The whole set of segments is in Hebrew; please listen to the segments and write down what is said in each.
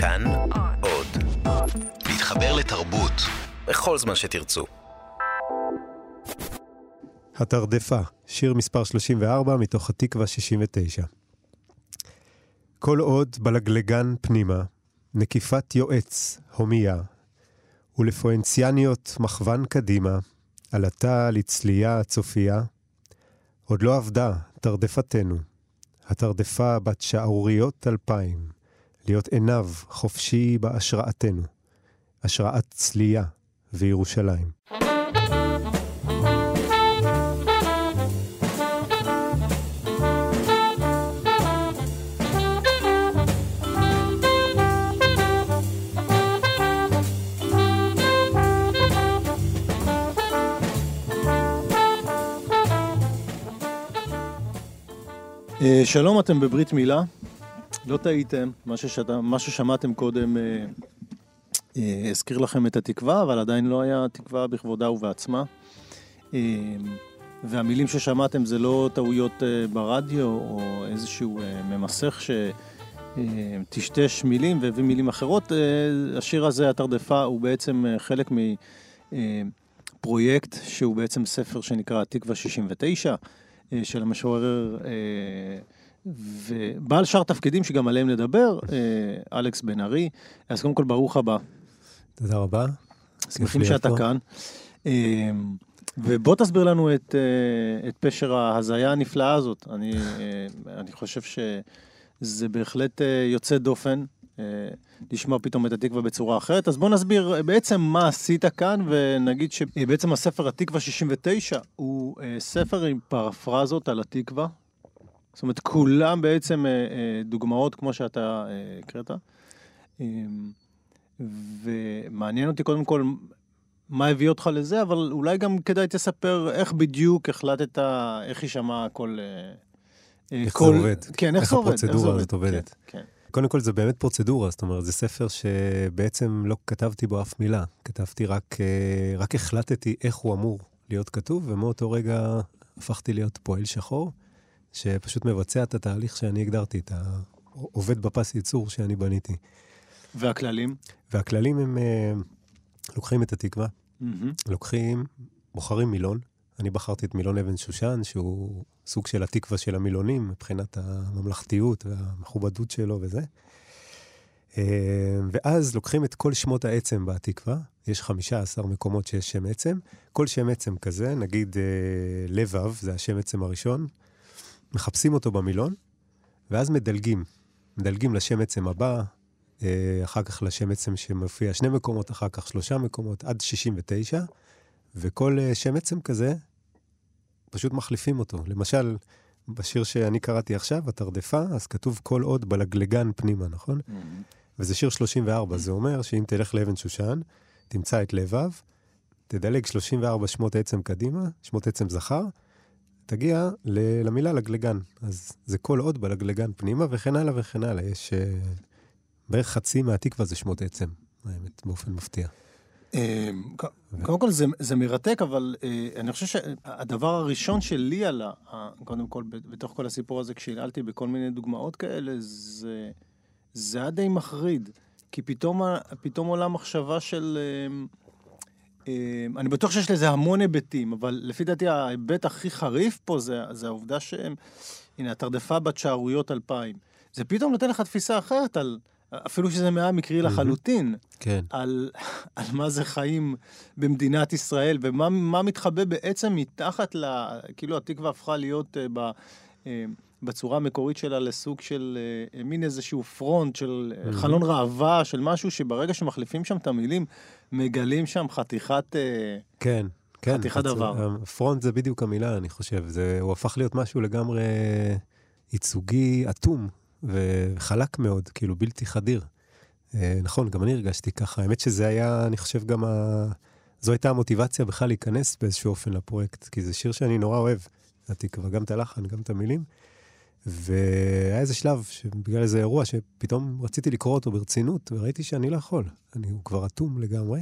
כאן עוד. להתחבר לתרבות בכל זמן שתרצו. התרדפה, שיר מספר 34 מתוך התקווה 69. כל עוד בלגלגן פנימה, נקיפת יועץ, הומייה, ולפואנציאניות מכוון קדימה, עלתה לצלייה צופייה, עוד לא עבדה תרדפתנו, התרדפה בת שערוריות אלפיים, להיות עיניו חופשי בהשראתנו, השראת צלייה וירושלים. אה, שלום, אתם בברית מילה. לא טעיתם, מה, ששת... מה ששמעתם קודם אה, אה, הזכיר לכם את התקווה, אבל עדיין לא היה תקווה בכבודה ובעצמה. אה, והמילים ששמעתם זה לא טעויות אה, ברדיו או איזשהו אה, ממסך שטשטש אה, מילים והביא מילים אחרות. אה, השיר הזה, התרדפה, הוא בעצם אה, חלק מפרויקט שהוא בעצם ספר שנקרא התקווה 69. אה, של המשורר ובעל שאר תפקידים שגם עליהם נדבר, אה, אלכס בן ארי. אז קודם כל, ברוך הבא. תודה רבה. שמחים שאתה כאן. ובוא תסביר לנו את, את פשר ההזיה הנפלאה הזאת. אני, אני חושב שזה בהחלט יוצא דופן. לשמוע פתאום את התקווה בצורה אחרת. אז בוא נסביר בעצם מה עשית כאן, ונגיד שבעצם הספר התקווה 69 הוא ספר עם פרפרזות על התקווה. זאת אומרת, כולם בעצם דוגמאות כמו שאתה הקראת. ומעניין אותי קודם כל מה הביא אותך לזה, אבל אולי גם כדאי תספר איך בדיוק החלטת, איך יישמע הכל... איך כל... זה עובד. כן, איך, איך זה עובד. איך הפרוצדורה הזאת עובדת. כן, כן. קודם כל זה באמת פרוצדורה, זאת אומרת, זה ספר שבעצם לא כתבתי בו אף מילה. כתבתי רק, רק החלטתי איך הוא אמור להיות כתוב, ומאותו רגע הפכתי להיות פועל שחור, שפשוט מבצע את התהליך שאני הגדרתי, את העובד בפס ייצור שאני בניתי. והכללים? והכללים הם לוקחים את התקווה, mm-hmm. לוקחים, בוחרים מילון. אני בחרתי את מילון אבן שושן, שהוא סוג של התקווה של המילונים, מבחינת הממלכתיות והמכובדות שלו וזה. ואז לוקחים את כל שמות העצם בתקווה, יש 15 מקומות שיש שם עצם, כל שם עצם כזה, נגיד לבב, זה השם עצם הראשון, מחפשים אותו במילון, ואז מדלגים. מדלגים לשם עצם הבא, אחר כך לשם עצם שמופיע שני מקומות, אחר כך שלושה מקומות, עד 69, וכל שם עצם כזה, פשוט מחליפים אותו. למשל, בשיר שאני קראתי עכשיו, התרדפה, אז כתוב כל עוד בלגלגן פנימה, נכון? Mm-hmm. וזה שיר 34, mm-hmm. זה אומר שאם תלך לאבן שושן, תמצא את לבב, תדלג 34 שמות עצם קדימה, שמות עצם זכר, תגיע למילה לגלגן. אז זה כל עוד בלגלגן פנימה, וכן הלאה וכן הלאה. יש uh, בערך חצי מהתקווה זה שמות עצם, האמת, באופן מפתיע. קודם כל זה, מרתק, אבל אני חושב שהדבר הראשון שלי עלה, קודם כל, בתוך כל הסיפור הזה, כשהלעלתי בכל מיני דוגמאות כאלה, זה, היה די מחריד. כי פתאום עולה מחשבה של... אני בטוח שיש לזה המון היבטים, אבל לפי דעתי ההיבט הכי חריף פה זה, זה העובדה שהם... הנה, התרדפה בת שערוריות אלפיים. זה פתאום נותן לך תפיסה אחרת על... אפילו שזה היה מקרי לחלוטין, כן. על, על מה זה חיים במדינת ישראל, ומה מתחבא בעצם מתחת ל... כאילו התקווה הפכה להיות uh, ב, uh, בצורה המקורית שלה לסוג של uh, מין איזשהו פרונט של mm-hmm. חלון ראווה, של משהו שברגע שמחליפים שם את המילים, מגלים שם חתיכת... Uh, כן. כן, חתיכת דבר. פרונט זה בדיוק המילה, אני חושב. זה, הוא הפך להיות משהו לגמרי ייצוגי אטום. וחלק מאוד, כאילו בלתי חדיר. אה, נכון, גם אני הרגשתי ככה. האמת שזה היה, אני חושב, גם ה... זו הייתה המוטיבציה בכלל להיכנס באיזשהו אופן לפרויקט, כי זה שיר שאני נורא אוהב, התקווה, גם את הלחן, גם את המילים. והיה איזה שלב, בגלל איזה אירוע, שפתאום רציתי לקרוא אותו ברצינות, וראיתי שאני לא יכול. אני, כבר אטום לגמרי.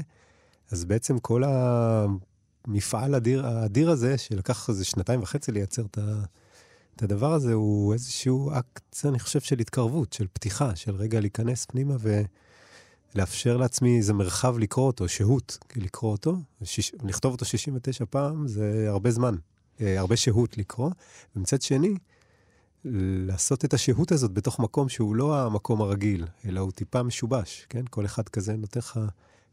אז בעצם כל המפעל האדיר, האדיר הזה, שלקח איזה שנתיים וחצי לייצר את, ה, את הדבר הזה הוא איזשהו אקט, אני חושב, של התקרבות, של פתיחה, של רגע להיכנס פנימה ולאפשר לעצמי איזה מרחב לקרוא אותו, שהות לקרוא אותו. ושיש... לכתוב אותו 69 פעם זה הרבה זמן, אה, הרבה שהות לקרוא. ומצד שני, לעשות את השהות הזאת בתוך מקום שהוא לא המקום הרגיל, אלא הוא טיפה משובש, כן? כל אחד כזה נותן לך,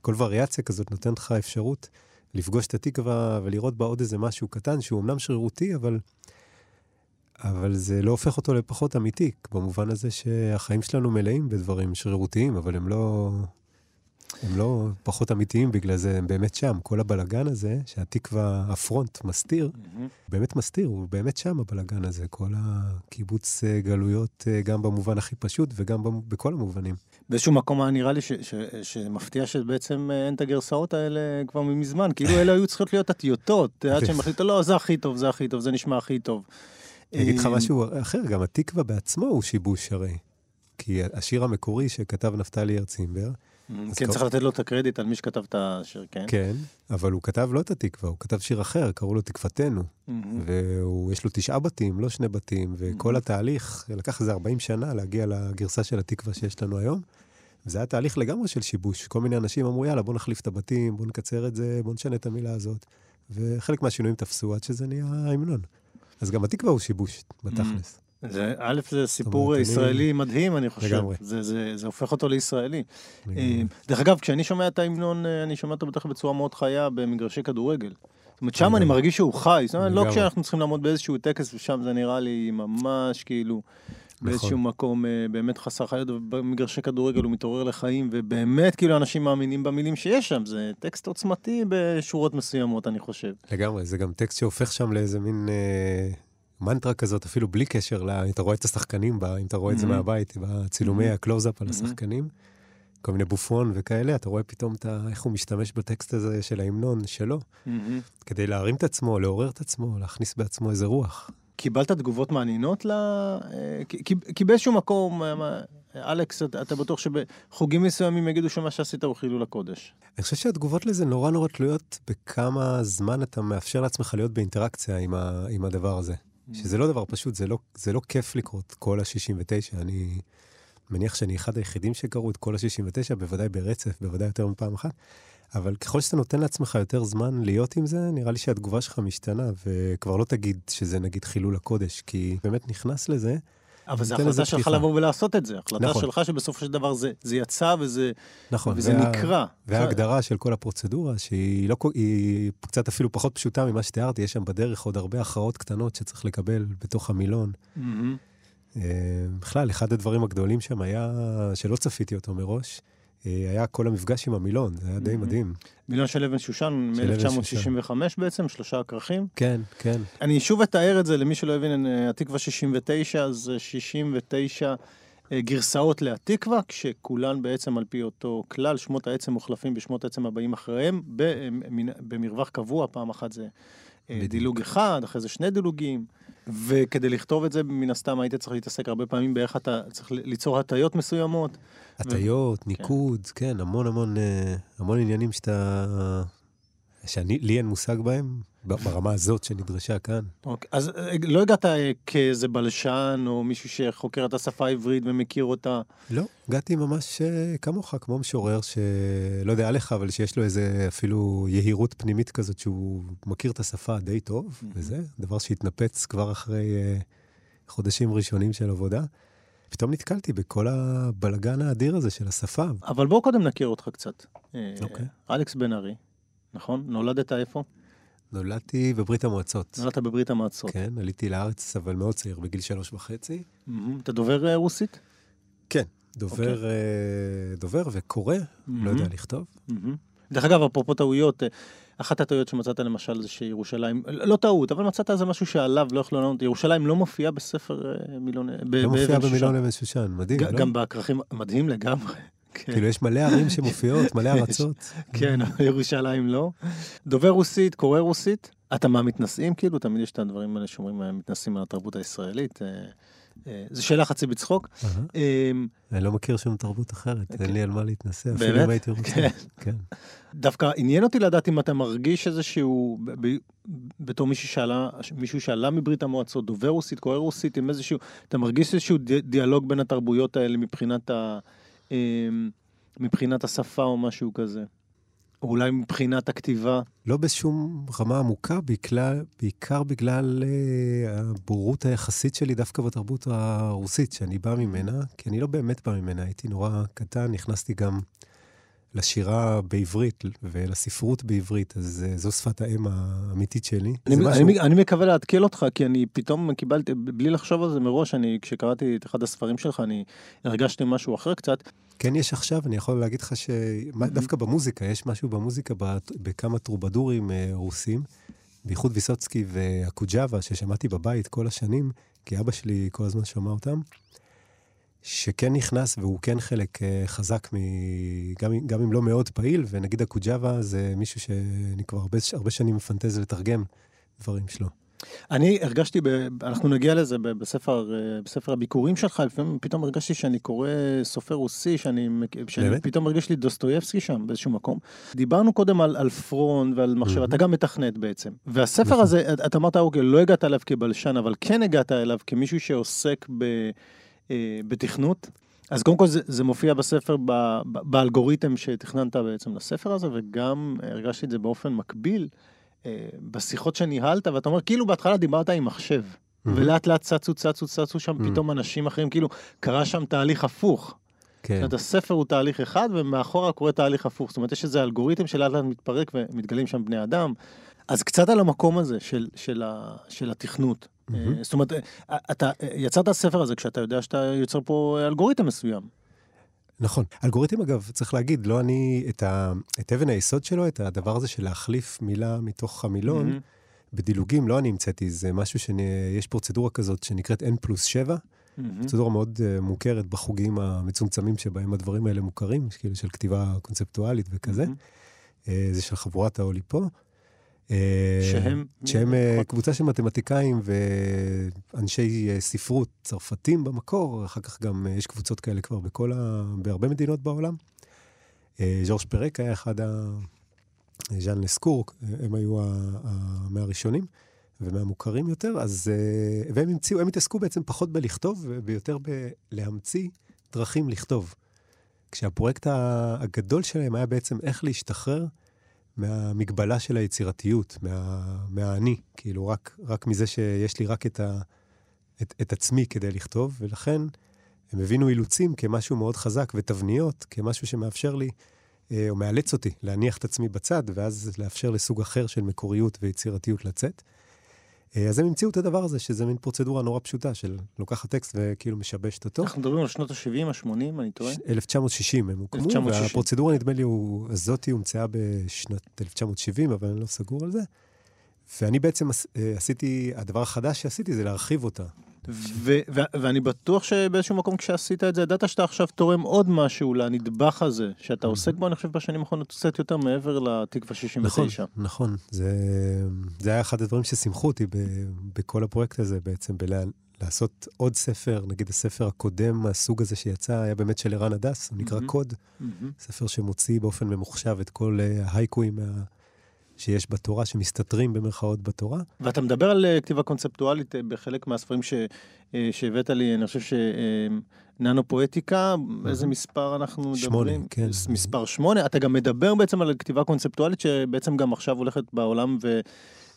כל וריאציה כזאת נותנת לך אפשרות לפגוש את התקווה ולראות בה עוד איזה משהו קטן, שהוא אמנם שרירותי, אבל, אבל זה לא הופך אותו לפחות אמיתי, במובן הזה שהחיים שלנו מלאים בדברים שרירותיים, אבל הם לא, הם לא פחות אמיתיים בגלל זה, הם באמת שם. כל הבלגן הזה, שהתקווה, הפרונט מסתיר, mm-hmm. באמת מסתיר, הוא באמת שם הבלגן הזה. כל הקיבוץ אה, גלויות, אה, גם במובן הכי פשוט וגם בכל המובנים. באיזשהו מקום היה נראה לי ש, ש, שמפתיע שבעצם אה, אין את הגרסאות האלה כבר מזמן, כאילו אלה היו צריכות להיות הטיוטות, עד שהם החליטו, לא, זה הכי טוב, זה הכי טוב, זה נשמע הכי טוב. אני אגיד לך משהו אחר, גם התקווה בעצמו הוא שיבוש הרי. כי השיר המקורי שכתב נפתלי הרצימבר, כן, צריך לתת לו את הקרדיט על מי שכתב את השיר, כן. כן, אבל הוא כתב לא את התקווה, הוא כתב שיר אחר, קראו לו תקוותנו. ויש לו תשעה בתים, לא שני בתים, וכל התהליך, לקח איזה 40 שנה להגיע לגרסה של התקווה שיש לנו היום. זה היה תהליך לגמרי של שיבוש. כל מיני אנשים אמרו, יאללה, בוא נחליף את הבתים, בוא נקצר את זה, בוא נשנה את המילה הזאת. וחלק מהשינויים תפסו עד שזה נהיה ההמנון. אז גם התקווה הוא שיבוש, בתכלס. זה, א', זה סיפור ישראלי אני... מדהים, אני חושב. לגמרי. זה, זה, זה הופך אותו לישראלי. לגמרי. אה, דרך אגב, כשאני שומע את ההמנון, אה, אני שומע אותו בטח בצורה מאוד חיה במגרשי כדורגל. זאת אומרת, שם אני מרגיש שהוא חי. זאת אומרת, לא כשאנחנו צריכים לעמוד באיזשהו טקס, ושם זה נראה לי ממש כאילו... נכון. באיזשהו מקום אה, באמת חסר חיות, ובמגרשי כדורגל הוא מתעורר לחיים, ובאמת כאילו אנשים מאמינים במילים שיש שם, זה טקסט עוצמתי בשורות מסוימות, אני חושב. לגמרי, זה גם טקסט שהופך שם לאיזה מין אה, מנטרה כזאת, אפילו בלי קשר, לה, אתה רואה את השחקנים, בה, אם אתה רואה את זה אמ-המ. מהבית, בצילומי אמ-המ. הקלוז-אפ על אמ-המ. השחקנים, כל מיני בופון וכאלה, אתה רואה פתאום את ה, איך הוא משתמש בטקסט הזה של ההמנון שלו, כדי להרים את עצמו, לעורר את עצמו, להכניס בעצמו איזה רוח. קיבלת תגובות מעניינות ל... אה, כי, כי באיזשהו מקום, אה, אלכס, אתה בטוח שבחוגים מסוימים יגידו שמה שעשית הוא חילול הקודש. אני חושב שהתגובות לזה נורא נורא תלויות בכמה זמן אתה מאפשר לעצמך להיות באינטראקציה עם, ה, עם הדבר הזה. שזה לא דבר פשוט, זה לא, זה לא כיף לקרוא את כל ה-69. אני מניח שאני אחד היחידים שקראו את כל ה-69, בוודאי ברצף, בוודאי יותר מפעם אחת. אבל ככל שאתה נותן לעצמך יותר זמן להיות עם זה, נראה לי שהתגובה שלך משתנה, וכבר לא תגיד שזה נגיד חילול הקודש, כי באמת נכנס לזה. אבל זו החלטה שלך לבוא ולעשות את זה. החלטה נכון. שלך שבסופו של דבר זה, זה יצא וזה, נכון, וזה וה, נקרא. וההגדרה של כל הפרוצדורה, שהיא לא, קצת אפילו פחות פשוטה ממה שתיארתי, יש שם בדרך עוד הרבה הכרעות קטנות שצריך לקבל בתוך המילון. Mm-hmm. בכלל, אחד הדברים הגדולים שם היה, שלא צפיתי אותו מראש, היה כל המפגש עם המילון, זה היה די מדהים. מילון של אבן שושן מ-1965 בעצם, שלושה הכרכים. כן, כן. אני שוב אתאר את זה למי שלא הבין, אה, התקווה 69 זה 69 אה, גרסאות להתקווה, כשכולן בעצם על פי אותו כלל, שמות העצם מוחלפים בשמות העצם הבאים אחריהם, במרווח קבוע, פעם אחת זה דילוג אחד, אחרי זה שני דילוגים. וכדי לכתוב את זה, מן הסתם היית צריך להתעסק הרבה פעמים באיך אתה צריך ליצור הטיות מסוימות. הטיות, ו... ניקוד, כן. כן, המון המון, אה, המון עניינים שאתה... שלי אין מושג בהם, ברמה הזאת שנדרשה כאן. אוקיי, אז אה, לא הגעת אה, כאיזה בלשן, או מישהו שחוקר את השפה העברית ומכיר אותה? לא, הגעתי ממש כמוך, כמו משורר שלא יודע עליך, אבל שיש לו איזה אפילו יהירות פנימית כזאת, שהוא מכיר את השפה די טוב, וזה דבר שהתנפץ כבר אחרי חודשים ראשונים של עבודה. פתאום נתקלתי בכל הבלגן האדיר הזה של השפה. אבל בואו קודם נכיר אותך קצת. אוקיי. אלכס בן ארי, נכון? נולדת איפה? נולדתי בברית המועצות. נולדת בברית המועצות. כן, עליתי לארץ, אבל מאוד צעיר, בגיל שלוש וחצי. אתה דובר אה, רוסית? כן, דובר, okay. אוקיי. אה, דובר וקורא, לא יודע לכתוב. דרך אגב, אפרופו טעויות, אה, אחת הטעויות שמצאת למשל זה שירושלים, לא טעות, אבל מצאת איזה משהו שעליו לא יכלו לענות, ירושלים לא מופיעה בספר מילון, לא מופיעה במילון אבן שושן, מדהים, לא? גם בכרכים, מדהים לגמרי. כן. כאילו, יש מלא ערים שמופיעות, מלא ארצות. כן, ירושלים לא. דובר רוסית, קורא רוסית. אתה מהמתנשאים, כאילו? תמיד יש את הדברים האלה שאומרים, מתנשאים על התרבות הישראלית. אה, אה, זו שאלה חצי בצחוק. אמ, אני לא מכיר שום תרבות אחרת, אין כן. לי על מה להתנסה, אפילו אם הייתי רוצה. כן. כן. דווקא עניין אותי לדעת אם אתה מרגיש איזשהו, בתור מישהו שעלה, מברית המועצות, דובר רוסית, קורא רוסית, עם איזשהו, אתה מרגיש איזשהו די- דיאלוג בין התרבויות האלה מבחינת, ה, מבחינת השפה או משהו כזה? או אולי מבחינת הכתיבה? לא בשום רמה עמוקה, בכלל, בעיקר בגלל אה, הבורות היחסית שלי דווקא בתרבות הרוסית, שאני בא ממנה, כי אני לא באמת בא ממנה, הייתי נורא קטן, נכנסתי גם לשירה בעברית ולספרות בעברית, אז אה, זו שפת האם האמיתית שלי. אני, משהו- אני, אני מקווה להתקיל אותך, כי אני פתאום קיבלתי, בלי לחשוב על זה מראש, אני, כשקראתי את אחד הספרים שלך, אני הרגשתי משהו אחר קצת. כן יש עכשיו, אני יכול להגיד לך שדווקא במוזיקה, יש משהו במוזיקה בכמה טרובדורים אה, רוסים, בייחוד ויסוצקי והקוג'אווה, ששמעתי בבית כל השנים, כי אבא שלי כל הזמן שמע אותם, שכן נכנס והוא כן חלק אה, חזק, מ... גם, גם אם לא מאוד פעיל, ונגיד הקוג'אווה זה מישהו שאני כבר הרבה, הרבה שנים מפנטז לתרגם דברים שלו. אני הרגשתי, ב, אנחנו נגיע לזה בספר, אה, בספר הביקורים שלך, לפעמים פתאום הרגשתי שאני קורא סופר רוסי, שאני, שאני באמת? פתאום הרגיש לי דוסטויבסקי שם באיזשהו מקום. דיברנו קודם על, על פרון ועל מחשב, מהמם. אתה גם מתכנת בעצם. והספר נכון. הזה, את- אתה אמרת, אוקיי, לא הגעת אליו כבלשן, אבל כן הגעת אליו כמישהו שעוסק ב, אה, בתכנות. אז קודם כל זה, זה מופיע בספר, ב, ב, באלגוריתם שתכננת בעצם לספר הזה, וגם הרגשתי את זה באופן מקביל. אה, בשיחות שניהלת, ואתה אומר, כאילו בהתחלה דיברת עם מחשב, ולאט לאט צצו, צצו, צצו שם. פתאום אנשים אחרים, כאילו קרה שם תהליך הפוך. זאת כן. אומרת, הספר הוא תהליך אחד, ומאחורה קורה תהליך הפוך. זאת אומרת, יש איזה אלגוריתם שלאט לאט מתפרק ומתגלים שם בני אדם. אז קצת על המקום הזה של, של, ה, של התכנות. Mhm. אה, זאת אומרת, אה, אתה יצרת הספר הזה כשאתה יודע שאתה יוצר פה אלגוריתם מסוים. נכון. אלגוריתם, אגב, צריך להגיד, לא אני, את, ה, את אבן היסוד שלו, את הדבר הזה של להחליף מילה מתוך המילון, Mhm. בדילוגים, לא אני המצאתי, זה משהו שיש פרוצדורה כזאת שנקראת N פלוס 7, Mhm. פרוצדורה מאוד uh, מוכרת בחוגים המצומצמים שבהם הדברים האלה מוכרים, כאילו של כתיבה קונספטואלית וכזה. Mhm. Uh, זה של חבורת האולי פה. אה, שהם? שהם אה, קבוצה של מתמטיקאים ואנשי אה, ספרות צרפתים במקור, אחר כך גם אה, יש קבוצות כאלה כבר בכל ה... בהרבה מדינות בעולם. אה, ז'ורג' פרק היה אחד ה... ז'אן לסקור, אה, הם היו ה... ה... מהראשונים ומהמוכרים יותר, אז... אה, והם המציאו, הם התעסקו בעצם פחות בלכתוב ויותר בלהמציא דרכים לכתוב. כשהפרויקט הגדול שלהם היה בעצם איך להשתחרר מהמגבלה של היצירתיות, מה, מהאני, כאילו רק, רק מזה שיש לי רק את, ה, את, את עצמי כדי לכתוב, ולכן הם הבינו אילוצים כמשהו מאוד חזק, ותבניות כמשהו שמאפשר לי, אה, או מאלץ אותי להניח את עצמי בצד, ואז לאפשר לסוג אחר של מקוריות ויצירתיות לצאת. אה, אז הם המציאו את הדבר הזה, שזה מין פרוצדורה נורא פשוטה של לוקחת טקסט וכאילו משבשת אותו. אנחנו מדברים על שנות ה-70, ה-80, אני טועה? ש- 1960 הם הוקמו, 1960. והפרוצדורה נדמה לי הוא, הזאתי הומצאה בשנת 1970, אבל אני לא סגור על זה. ואני בעצם אה, עשיתי, הדבר החדש שעשיתי זה להרחיב אותה. ו- ו- ואני בטוח שבאיזשהו מקום כשעשית את זה, ידעת שאתה עכשיו תורם עוד משהו לנדבך הזה, שאתה עוסק בו, אני חושב, בשנים האחרונות קצת יותר מעבר לתקווה 69. נכון, נכון. זה, זה היה אחד הדברים ששימחו אותי ב, בכל הפרויקט הזה בעצם, בלה, לעשות עוד ספר, נגיד הספר הקודם מהסוג הזה שיצא, היה באמת של ערן הדס, הוא נקרא מהמם. קוד. מהמם. ספר שמוציא באופן ממוחשב את כל אה, ההייקואים מה... שיש בתורה, שמסתתרים במרכאות בתורה. ואתה מדבר על אה, כתיבה קונספטואלית אה, בחלק מהספרים ש- אה, שהבאת לי, אני חושב שננו פואטיקה, איזה מספר אנחנו מדברים? שמונה, כן. מספר שמונה. אתה גם מדבר בעצם על כתיבה קונספטואלית שבעצם גם עכשיו הולכת בעולם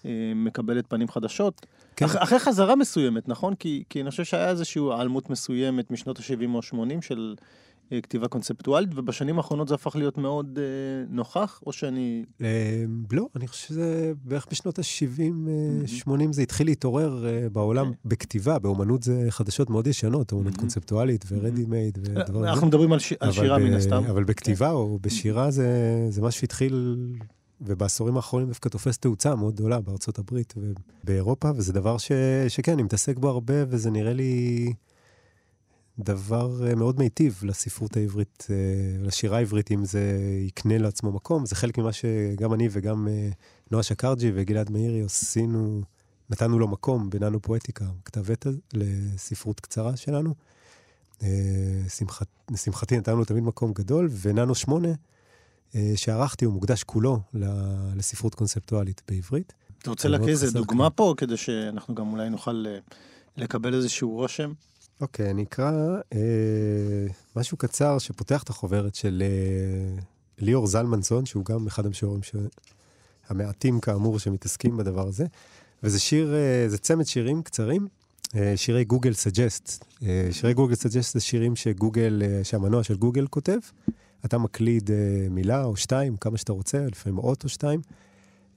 ומקבלת פנים חדשות. כן. אח, אחרי חזרה מסוימת, נכון? כי, כי אני חושב שהיה איזושהי היעלמות מסוימת משנות ה-70 או ה-80 של כתיבה קונספטואלית, ובשנים האחרונות זה הפך להיות מאוד אה, נוכח, או שאני... אה, לא, אני חושב שזה בערך בשנות ה-70-80 זה התחיל להתעורר אה, בעולם כן. בכתיבה, באומנות זה חדשות מאוד ישנות, אומנות Mhm. קונספטואלית ו-ready made ודברים אנחנו מדברים על, ש... על שירה מן הסתם. אבל בכתיבה או בשירה זה, זה משהו שהתחיל, ובעשורים האחרונים דווקא תופס תאוצה מאוד גדולה בארצות הברית ובאירופה, וזה דבר ש, שכן, אני מתעסק בו הרבה, וזה נראה לי דבר אה, מאוד מיטיב לספרות העברית, אה, לשירה העברית, אם זה יקנה לעצמו מקום. זה חלק ממה שגם אני וגם אה, נועה שקרג'י וגלעד מאירי עשינו נתנו לו מקום בננו פואטיקה, כתב עת לספרות קצרה שלנו. שמחת, לשמחתי נתנו לו תמיד מקום גדול, וננו שמונה, שערכתי, הוא מוקדש כולו לספרות קונספטואלית בעברית. אתה רוצה להקריא איזה דוגמה פה, כדי שאנחנו גם אולי נוכל לקבל איזשהו רושם? אוקיי, אני אקרא אה, משהו קצר שפותח את החוברת של אה, ליאור זלמנסון, שהוא גם אחד המשוררים ש... המעטים כאמור שמתעסקים בדבר הזה. וזה שיר, אה, זה צמד שירים קצרים, אה, שירי Google Suggest. אה, שירי Google Suggest זה שירים שגוגל, אה, שהמנוע של גוגל כותב. אתה מקליד אה, מילה או שתיים, כמה שאתה רוצה, לפעמים אות או שתיים,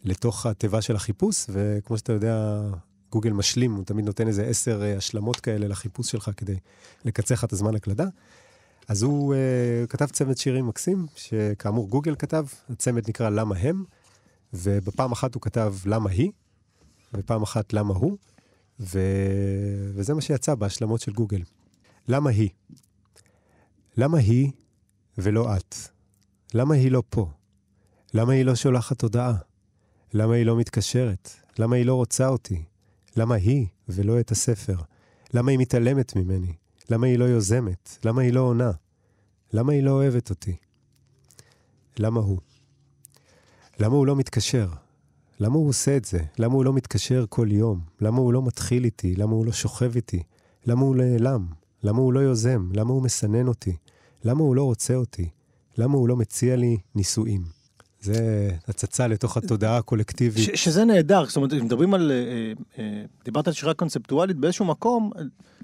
לתוך התיבה של החיפוש, וכמו שאתה יודע, גוגל משלים, הוא תמיד נותן איזה עשר אה, השלמות כאלה לחיפוש שלך כדי לקצר לך את הזמן הקלדה. אז הוא uh, כתב צמד שירים מקסים, שכאמור גוגל כתב, הצמד נקרא למה הם, ובפעם אחת הוא כתב למה היא, ופעם אחת למה הוא, ו... וזה מה שיצא בהשלמות של גוגל. למה היא? למה היא ולא את? למה היא לא פה? למה היא לא שולחת הודעה? למה היא לא מתקשרת? למה היא לא רוצה אותי? למה היא ולא את הספר? למה היא מתעלמת ממני? למה היא לא יוזמת? למה היא לא עונה? למה היא לא אוהבת אותי? למה הוא? למה הוא לא מתקשר? למה הוא עושה את זה? למה הוא לא מתקשר כל יום? למה הוא לא מתחיל איתי? למה הוא לא שוכב איתי? למה הוא נעלם? למה הוא לא יוזם? למה הוא מסנן אותי? למה הוא לא רוצה אותי? למה הוא לא מציע לי נישואים? זה הצצה לתוך התודעה הקולקטיבית. שזה נהדר, זאת אומרת, מדברים על, אה, אה, דיברת על שירה קונספטואלית באיזשהו מקום,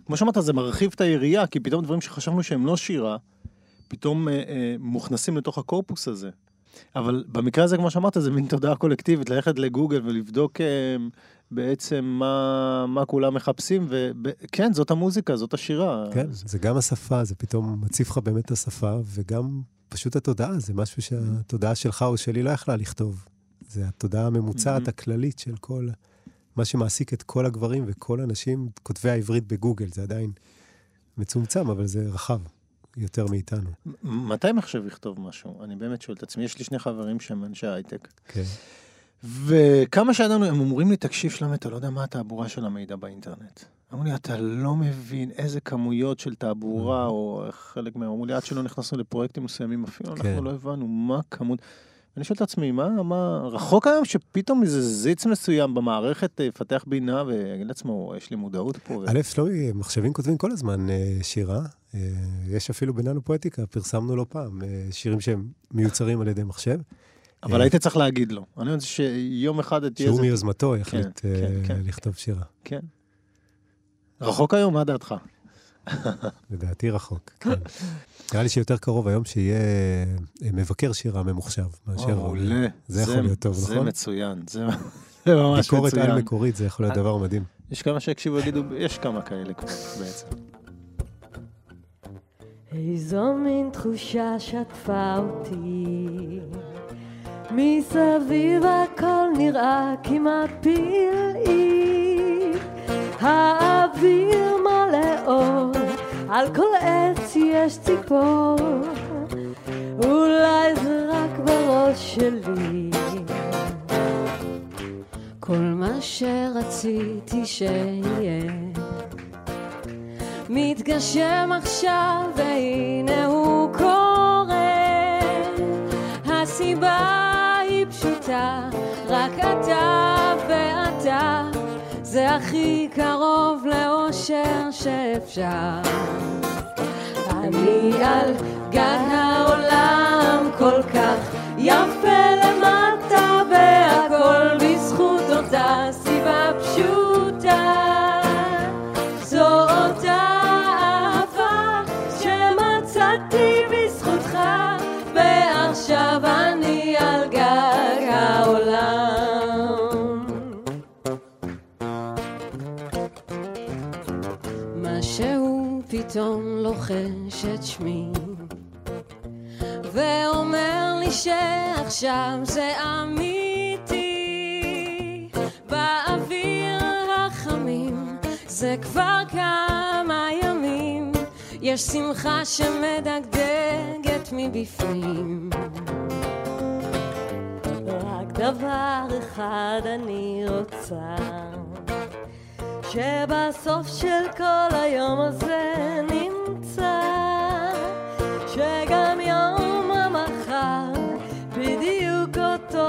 כמו שאמרת, זה מרחיב את היריעה, כי פתאום דברים שחשבנו שהם לא שירה, פתאום אה, מוכנסים לתוך הקורפוס הזה. אבל במקרה הזה, כמו שאמרת, זה מין תודעה קולקטיבית, ללכת לגוגל ולבדוק בעצם מה, מה כולם מחפשים, וכן, זאת המוזיקה, זאת השירה. כן, זה גם השפה, זה פתאום מציף לך באמת את השפה, וגם פשוט התודעה, זה משהו שהתודעה שלך או שלי לא יכלה לכתוב. זה התודעה הממוצעת הכללית של כל, מה שמעסיק את כל הגברים וכל הנשים, כותבי העברית בגוגל, זה עדיין מצומצם, אבל זה רחב. יותר מאיתנו. מתי מחשב לכתוב משהו? אני באמת שואל את עצמי, יש לי שני חברים שהם אנשי הייטק. כן. וכמה שאנחנו, הם אומרים לי, תקשיב שלום, אתה לא יודע מה התעבורה של המידע באינטרנט. אמרו לי, אתה לא מבין איזה כמויות של תעבורה, או חלק מהם, אמרו לי, עד שלא נכנסנו לפרויקטים מסוימים, אפילו כן. אנחנו לא הבנו מה כמות. אני שואל את עצמי, מה, מה, רחוק היום שפתאום איזה זיץ מסוים במערכת אה, יפתח בינה ויגיד לעצמו, יש לי מודעות פה. א', לא, מחשבים כותבים כל הזמן אה, שירה. אה, יש אפילו בינינו פואטיקה, פרסמנו לא פעם, שירים שהם מיוצרים על ידי מחשב. אבל היית צריך להגיד לו. אני רוצה שיום אחד תהיה... שהוא מיוזמתו יחליט כן, כן, כן. לכתוב שירה. כן. רחוק היום, מה דעתך? לדעתי רחוק, כן. נראה לי שיותר קרוב היום שיהיה אה, מבקר שירה ממוחשב, מאשר... מעולה. זה יכול להיות טוב, נכון? זה מצוין, זה ממש מצוין. ביקורת על-מקורית, זה יכול להיות דבר מדהים. יש כמה שיקשיבו ויגידו, יש כמה כאלה כבר, בעצם. איזו מין תחושה שטפה אותי, מסביב הכל נראה כמעט פלאי, על כל עץ יש ציפור, אולי זה רק בראש שלי. כל מה שרציתי שיהיה מתגשם עכשיו והנה הוא קורה הסיבה היא פשוטה רק אתה זה הכי קרוב לאושר שאפשר. אני על גג העולם כל כך יפה לוחש את שמי. ואומר לי שעכשיו זה אמיתי. באוויר החמים זה כבר כמה ימים. יש שמחה שמדגדגת מבפנים. רק דבר אחד אני רוצה שבסוף של כל היום הזה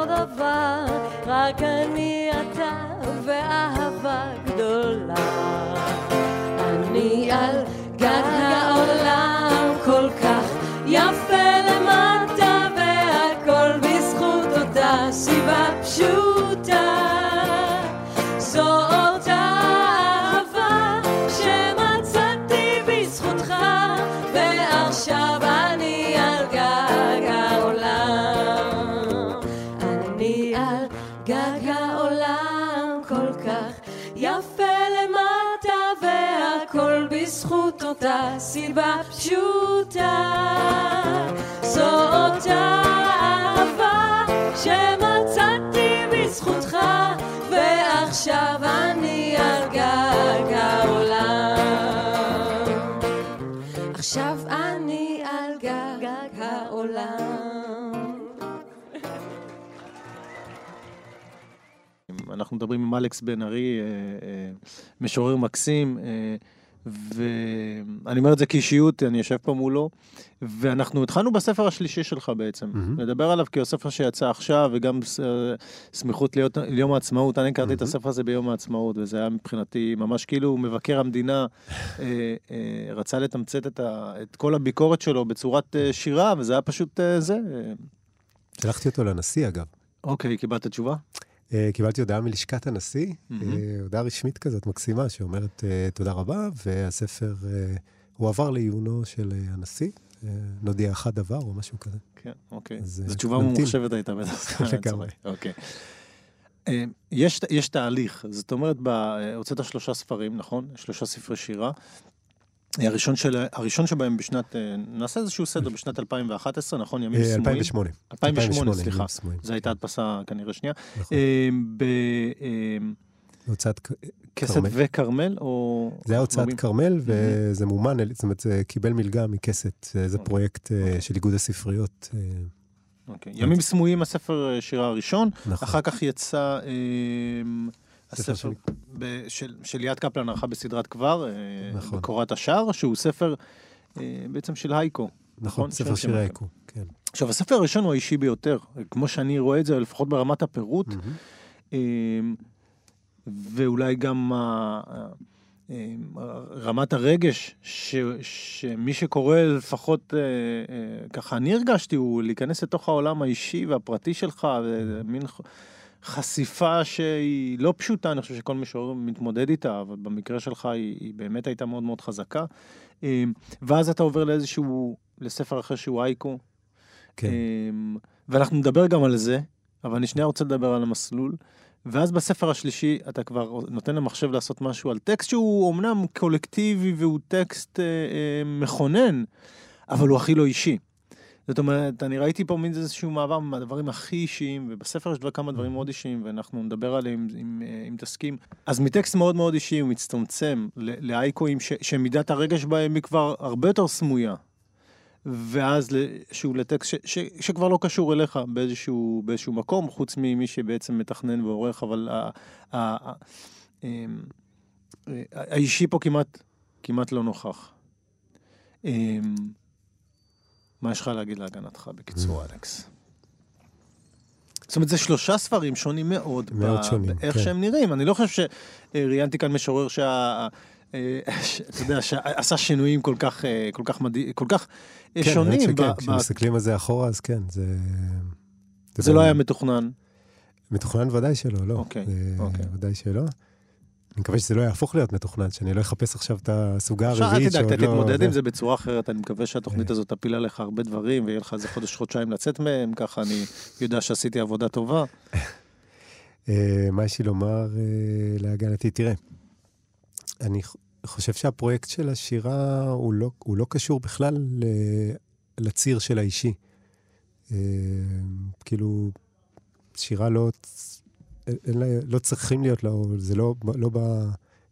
דבר רק אני אתה ואהבה גדולה. אני על גג העולם כל כך יפה למטה והכל בזכות אותה סיבה פשוטה אנחנו מדברים עם אלכס בן ארי, אה, אה, משורר מקסים, אה, ואני אומר את זה כאישיות, אני יושב פה מולו, ואנחנו התחלנו בספר השלישי שלך בעצם, מהמם. לדבר עליו כי הוא ספר שיצא עכשיו, וגם ס- סמיכות להיות- ליום העצמאות, אני הכרתי את מהמם. הספר הזה ביום העצמאות, וזה היה מבחינתי ממש כאילו מבקר המדינה אה, אה, רצה לתמצת את ה- את כל הביקורת שלו בצורת אה, שירה, וזה היה פשוט אה, זה. שלחתי אותו לנשיא, אגב. אוקיי, קיבלת תשובה? אה, קיבלתי הודעה מלשכת הנשיא, מהמם. אה, הודעה רשמית כזאת מקסימה, שאומרת אה, תודה רבה, והספר אה, הועבר לעיונו של אה, הנשיא. נודיע אחד דבר או משהו כזה. כן, אוקיי. אז, זו תשובה. ממוחשבת הייתה בטח. לגמרי. אוקיי. יש, יש תהליך, זאת אומרת, הוצאת שלושה ספרים, נכון? שלושה ספרי שירה. הראשון, של, הראשון שבהם בשנת, אה, נעשה איזשהו סדר, בשנת 2011, נכון? ימים אה, סמויים? 2008. 2008, סליחה. ימים סמויים. זו הייתה הדפסה כנראה שנייה. נכון. אה, הוצאת, כ- בכסת כרמל. וכרמל, או... זה היה הוצאת? כרמל, וזה מומן, זאת אומרת, זה קיבל מלגה מכסת, זה אוקיי. פרויקט אה, של איגוד הספריות. אוקיי. ימים סמויים, הספר שירה הראשון. נכון. אחר כך יצא הספר ב- של, של ליאת קפלן, ערכה בסדרת כבר, אה, נכון. בקורת השער, שהוא ספר אה, בעצם של הייקו. נכון, של ספר שמעון. הייקו, כן. עכשיו, הספר הראשון הוא האישי ביותר, כמו שאני רואה את זה, לפחות ברמת הפירוט. אה, ואולי גם רמת הרגש, ש, שמי שקורא לפחות, ככה אני הרגשתי, הוא להיכנס לתוך העולם האישי והפרטי שלך, ומין ח- חשיפה שהיא לא פשוטה, אני חושב שכל משורר מתמודד איתה, אבל במקרה שלך היא, היא באמת הייתה מאוד מאוד חזקה. אה, ואז אתה עובר לאיזשהו, לספר אחר שהוא אייקו, כן. אמ, ואנחנו נדבר גם על זה, אבל אני שנייה רוצה לדבר על המסלול. ואז בספר השלישי אתה כבר נותן למחשב לעשות משהו על טקסט שהוא אומנם קולקטיבי והוא טקסט אה, אה, מכונן, אבל הוא הכי לא אישי. זאת אומרת, אני ראיתי פה מין איזשהו מעבר מהדברים הכי אישיים, ובספר יש דבר כמה דברים מאוד אישיים, ואנחנו נדבר עליהם אם, אה, אם תסכים. אז מטקסט מאוד מאוד אישי הוא מצטמצם לאייקואים שמידת הרגש בהם היא כבר הרבה יותר סמויה. ואז שהוא לטקסט ש, ש, שכבר לא קשור אליך באיזשהו, באיזשהו מקום, חוץ ממי שבעצם מתכנן ועורך, אבל ה, ה, ה, אמ, אה, האישי פה כמעט, כמעט לא נוכח. מה יש לך להגיד להגנתך בקיצור, אלכס? זאת אומרת, זה שלושה ספרים שונים מאוד. מאוד שונים, באיך כן. שהם נראים. אני לא חושב שראיינתי כאן משורר שה... אה, ש- אתה יודע, שעשה שינויים כל כך, אה, כל כך מדהים, כל כך אה, כן, שונים. האמת שכן, ב- ב- כשמסתכלים על זה אחורה, אז כן, זה... זה לא היה מתוכנן. מתוכנן ודאי שלא, לא. אוקיי, זה אוקיי. ודאי שלא. אני מקווה שזה לא יהפוך להיות מתוכנן, שאני לא אחפש עכשיו את הסוגה אל הרביעית תדאג, שעוד לא... תתמודד זה. עם זה בצורה אחרת, אני מקווה שהתוכנית אה. הזאת תפיל עליך הרבה דברים, ויהיה לך איזה חודש-חודשיים לצאת מהם, ככה אני יודע שעשיתי עבודה טובה. אה, מה יש לי לומר אה, להגנתי? תראה, אני חושב שהפרויקט של השירה הוא לא, הוא לא קשור בכלל לציר של האישי. כאילו, שירה לא, לה, לא צריכים להיות לה, זה לא, לא ב,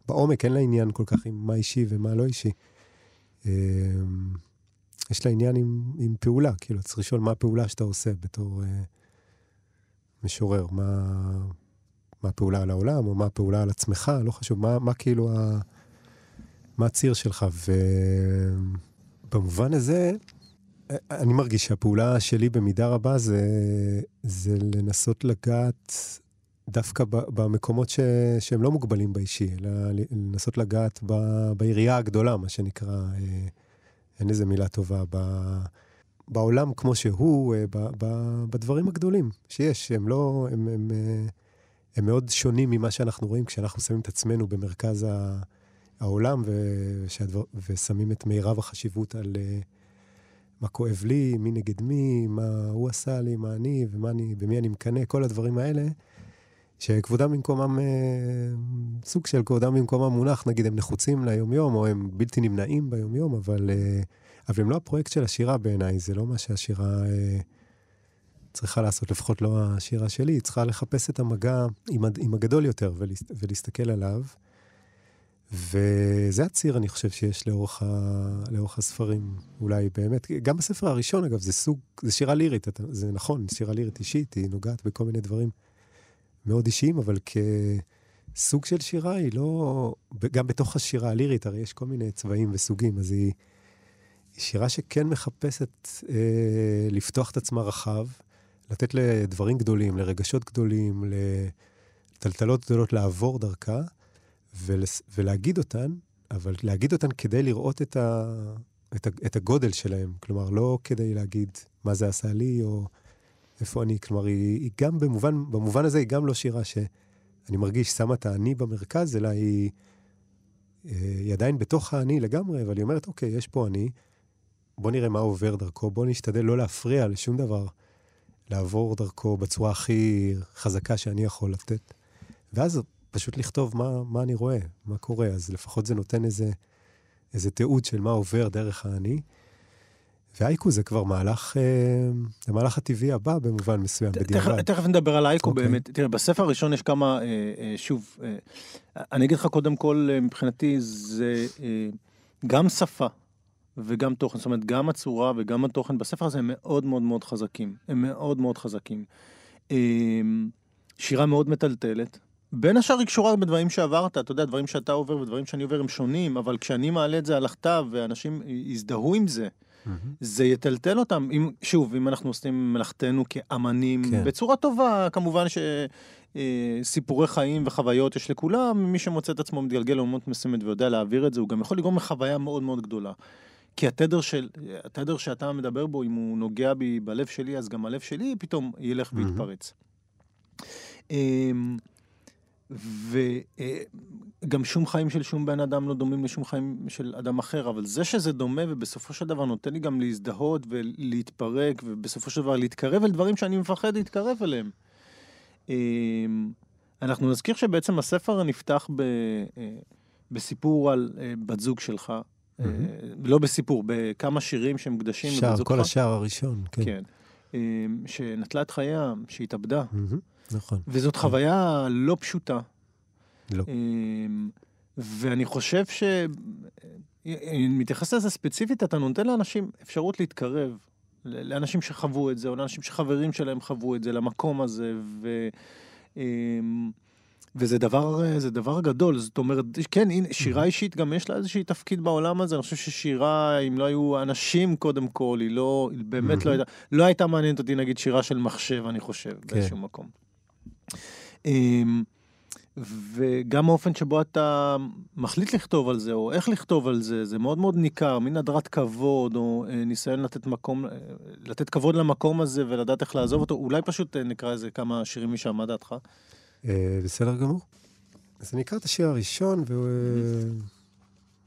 בעומק, אין לה עניין כל כך עם מה אישי ומה לא אישי. אה, יש לה עניין עם, עם פעולה, כאילו, צריך לשאול מה הפעולה שאתה עושה בתור אה, משורר, מה, מה הפעולה על העולם, או מה הפעולה על עצמך, לא חשוב, מה, מה כאילו ה... מה הציר שלך. ובמובן הזה, אני מרגיש שהפעולה שלי במידה רבה זה, זה לנסות לגעת דווקא במקומות ש, שהם לא מוגבלים באישי, אלא לנסות לגעת ב, בעירייה הגדולה, מה שנקרא, אה, אין איזה מילה טובה, ב, בעולם כמו שהוא, אה, ב, ב, בדברים הגדולים שיש, הם לא, הם, הם, אה, הם מאוד שונים ממה שאנחנו רואים כשאנחנו שמים את עצמנו במרכז העולם ושהדבר, ושמים את מירב החשיבות על... מה כואב לי, מי נגד מי, מה הוא עשה לי, מה אני, ומה אני, במי אני מקנא, כל הדברים האלה, שכבודם במקומם, אה, סוג של כבודם במקומם מונח, נגיד הם נחוצים ליומיום, או הם בלתי נמנעים ביומיום, אבל, אה, אבל הם לא הפרויקט של השירה בעיניי, זה לא מה שהשירה אה, צריכה לעשות, לפחות לא השירה שלי, היא צריכה לחפש את המגע עם, הגדול יותר ולהסת, ולהסתכל עליו. וזה הציר, אני חושב, שיש לאורך, ה... לאורך הספרים, אולי באמת. גם בספר הראשון, אגב, זה סוג, זה שירה לירית, זה נכון, שירה לירית אישית, היא נוגעת בכל מיני דברים מאוד אישיים, אבל כסוג של שירה היא לא... גם בתוך השירה הלירית, הרי יש כל מיני צבעים וסוגים, אז היא, היא שירה שכן מחפשת אה, לפתוח את עצמה רחב, לתת לדברים גדולים, לרגשות גדולים, לטלטלות גדולות לעבור דרכה. ולס, ולהגיד אותן, אבל להגיד אותן כדי לראות את, ה, את, ה, את הגודל שלהם. כלומר, לא כדי להגיד מה זה עשה לי, או איפה אני. כלומר, היא, היא גם במובן, במובן הזה היא גם לא שירה שאני מרגיש שמה את האני במרכז, אלא היא, אה, היא עדיין בתוך האני לגמרי, אבל היא אומרת, אוקיי, יש פה אני, בוא נראה מה עובר דרכו, בוא נשתדל לא להפריע לשום דבר, לעבור דרכו בצורה הכי חזקה שאני יכול לתת. ואז פשוט לכתוב מה, מה אני רואה, מה קורה, אז לפחות זה נותן איזה, איזה תיעוד של מה עובר דרך האני. ואייקו זה כבר מהלך, אה, זה מהלך הטבעי הבא במובן מסוים, בדיעבד. תכף נדבר על אייקו okay. אוקיי. באמת. תראה, בספר הראשון יש כמה, אה, אה, שוב, אני אגיד לך קודם כל, מבחינתי זה גם שפה וגם תוכן, זאת אומרת, גם הצורה וגם התוכן בספר הזה הם מאוד מאוד מאוד חזקים. הם מאוד מאוד חזקים. שירה מאוד מטלטלת, בין השאר היא קשורה בדברים שעברת, אתה יודע, דברים שאתה עובר ודברים שאני עובר הם שונים, אבל כשאני מעלה את זה על הכתב ואנשים יזדהו עם זה, mm-hmm. זה יטלטל אותם. אם, שוב, אם אנחנו עושים מלאכתנו כאמנים, כן. בצורה טובה, כמובן שסיפורי אה, חיים וחוויות יש לכולם, מי שמוצא את עצמו מתגלגל לאומות מסוימת ויודע להעביר את זה, הוא גם יכול לגרום לחוויה מאוד מאוד גדולה. כי התדר, של, התדר שאתה מדבר בו, אם הוא נוגע בי בלב שלי, אז גם הלב שלי פתאום ילך mm-hmm. ויתפרץ. אמ, וגם שום חיים של שום בן אדם לא דומים לשום חיים של אדם אחר, אבל זה שזה דומה ובסופו של דבר נותן לי גם להזדהות ולהתפרק, ובסופו של דבר להתקרב אל דברים שאני מפחד להתקרב אליהם. אמ, אנחנו נזכיר שבעצם הספר נפתח ב, אה, בסיפור על אה, בת זוג שלך, mm-hmm. לא בסיפור, בכמה שירים שמוקדשים לבת זוגך. שער, כל השער הראשון, כן. כן. אמ, שנטלה את חייה, שהתאבדה. Mm-hmm. נכון. וזאת חוויה לא פשוטה. לא. אמ, ואני חושב ש... אם מתייחס לזה ספציפית, אתה נותן לאנשים אפשרות להתקרב, לאנשים שחוו את זה, או לאנשים שחברים שלהם חוו את זה, למקום הזה, ו... אמ, וזה דבר, זה דבר גדול, זאת אומרת, כן, הנה, שירה אישית גם יש לה איזושהי תפקיד בעולם הזה, אני חושב ששירה, אם לא היו אנשים קודם כל, היא לא, היא באמת לא הייתה, לא הייתה מעניינת אותי נגיד שירה של מחשב, אני חושב, כן. באיזשהו מקום. אמ, וגם האופן שבו אתה מחליט לכתוב על זה, או איך לכתוב על זה, זה מאוד מאוד ניכר, מין הדרת כבוד, או אה, ניסיון לתת מקום, אה, לתת כבוד למקום הזה ולדעת איך לעזוב אותו. אולי פשוט אה, נקרא איזה כמה שירים משם, מה דעתך? בסדר גמור. אז אני אקרא את השיר הראשון,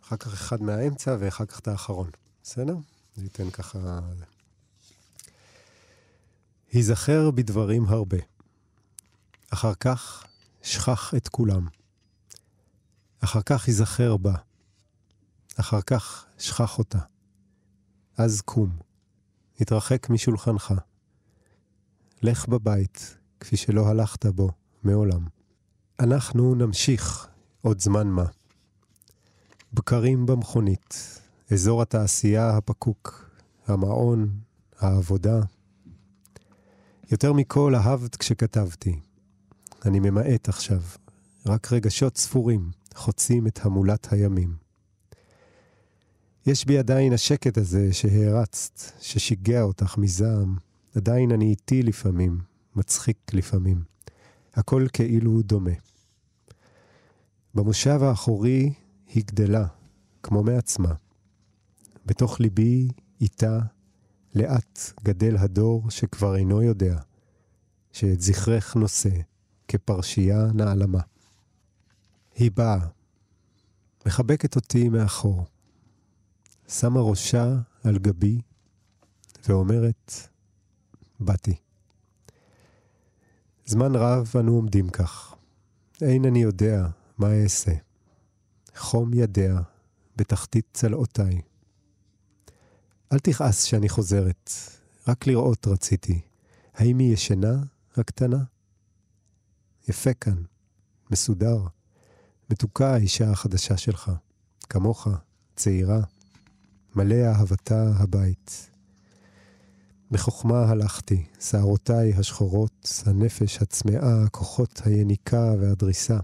ואחר כך אחד מהאמצע, ואחר כך את האחרון. בסדר? אני אתן ככה... היזכר בדברים הרבה. אחר כך שכח את כולם. אחר כך ייזכר בה. אחר כך שכח אותה. אז קום, התרחק משולחנך. לך בבית, כפי שלא הלכת בו מעולם. אנחנו נמשיך עוד זמן מה. בקרים במכונית, אזור התעשייה הפקוק, המעון, העבודה. יותר מכל אהבת כשכתבתי. אני ממעט עכשיו. רק רגשות ספורים חוצים את המולת הימים. יש בי עדיין השקט הזה שהערצת, ששיגע אותך מזעם. עדיין אני איתי לפעמים, מצחיק לפעמים. הכל כאילו דומה. במושב האחורי היא גדלה, כמו מעצמה. בתוך ליבי, איתה, לאט גדל הדור שכבר אינו יודע, שאת זכרך נושא כפרשייה נעלמה. היא באה, מחבקת אותי מאחור, שמה ראשה על גבי ואומרת, באתי. זמן רב אנו עומדים כך. אין אני יודע מה אעשה. חום ידיה בתחתית צלעותיי. אל תכעס שאני חוזרת, רק לראות רציתי. האם היא ישנה, הקטנה? יפה כאן, מסודר. מתוקה האישה החדשה שלך, כמוך, צעירה, מלא אהבתה הבית. בחוכמה הלכתי, שערותיי השחורות, הנפש הצמאה, הכוחות היניקה והדריסה.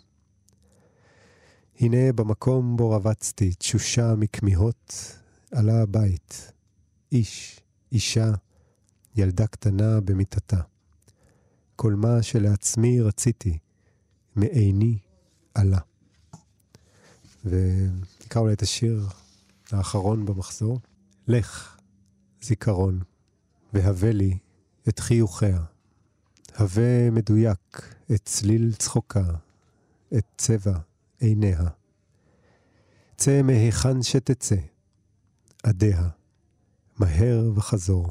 הנה במקום בו רבצתי, תשושה מכמיהות, עלה הבית. איש, אישה, ילדה קטנה במיטתה. כל מה שלעצמי רציתי, מעיני עלה. ונקרא אולי את השיר האחרון במחזור. לך, זיכרון, והווה לי את חיוכיה. הווה מדויק את צליל צחוקה, את צבע עיניה. צא מהיכן שתצא, עדיה, מהר וחזור.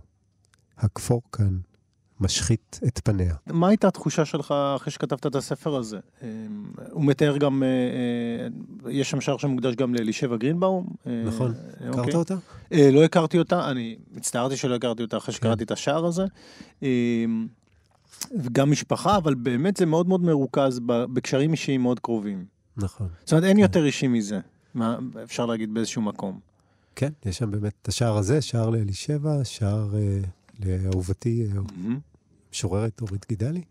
הכפור כאן משחית את פניה. מה הייתה התחושה שלך אחרי שכתבת את הספר הזה? אמ, הוא מתאר גם, אה, אה, יש שם שער שמוקדש גם לאלישבע גרינבאום. אה, נכון, הכרת אוקיי. אותה? לא הכרתי אותה, אני מצטערתי שלא הכרתי אותה אחרי שקראתי כן. את השער הזה. וגם משפחה, אבל באמת זה מאוד מאוד מרוכז בקשרים אישיים מאוד קרובים. נכון. זאת אומרת, אין כן. יותר אישי מזה, מה אפשר להגיד באיזשהו מקום. כן, יש שם באמת את השער הזה, שער לאלישבע, שער אה, לאהובתי. משוררת אורית גידלי,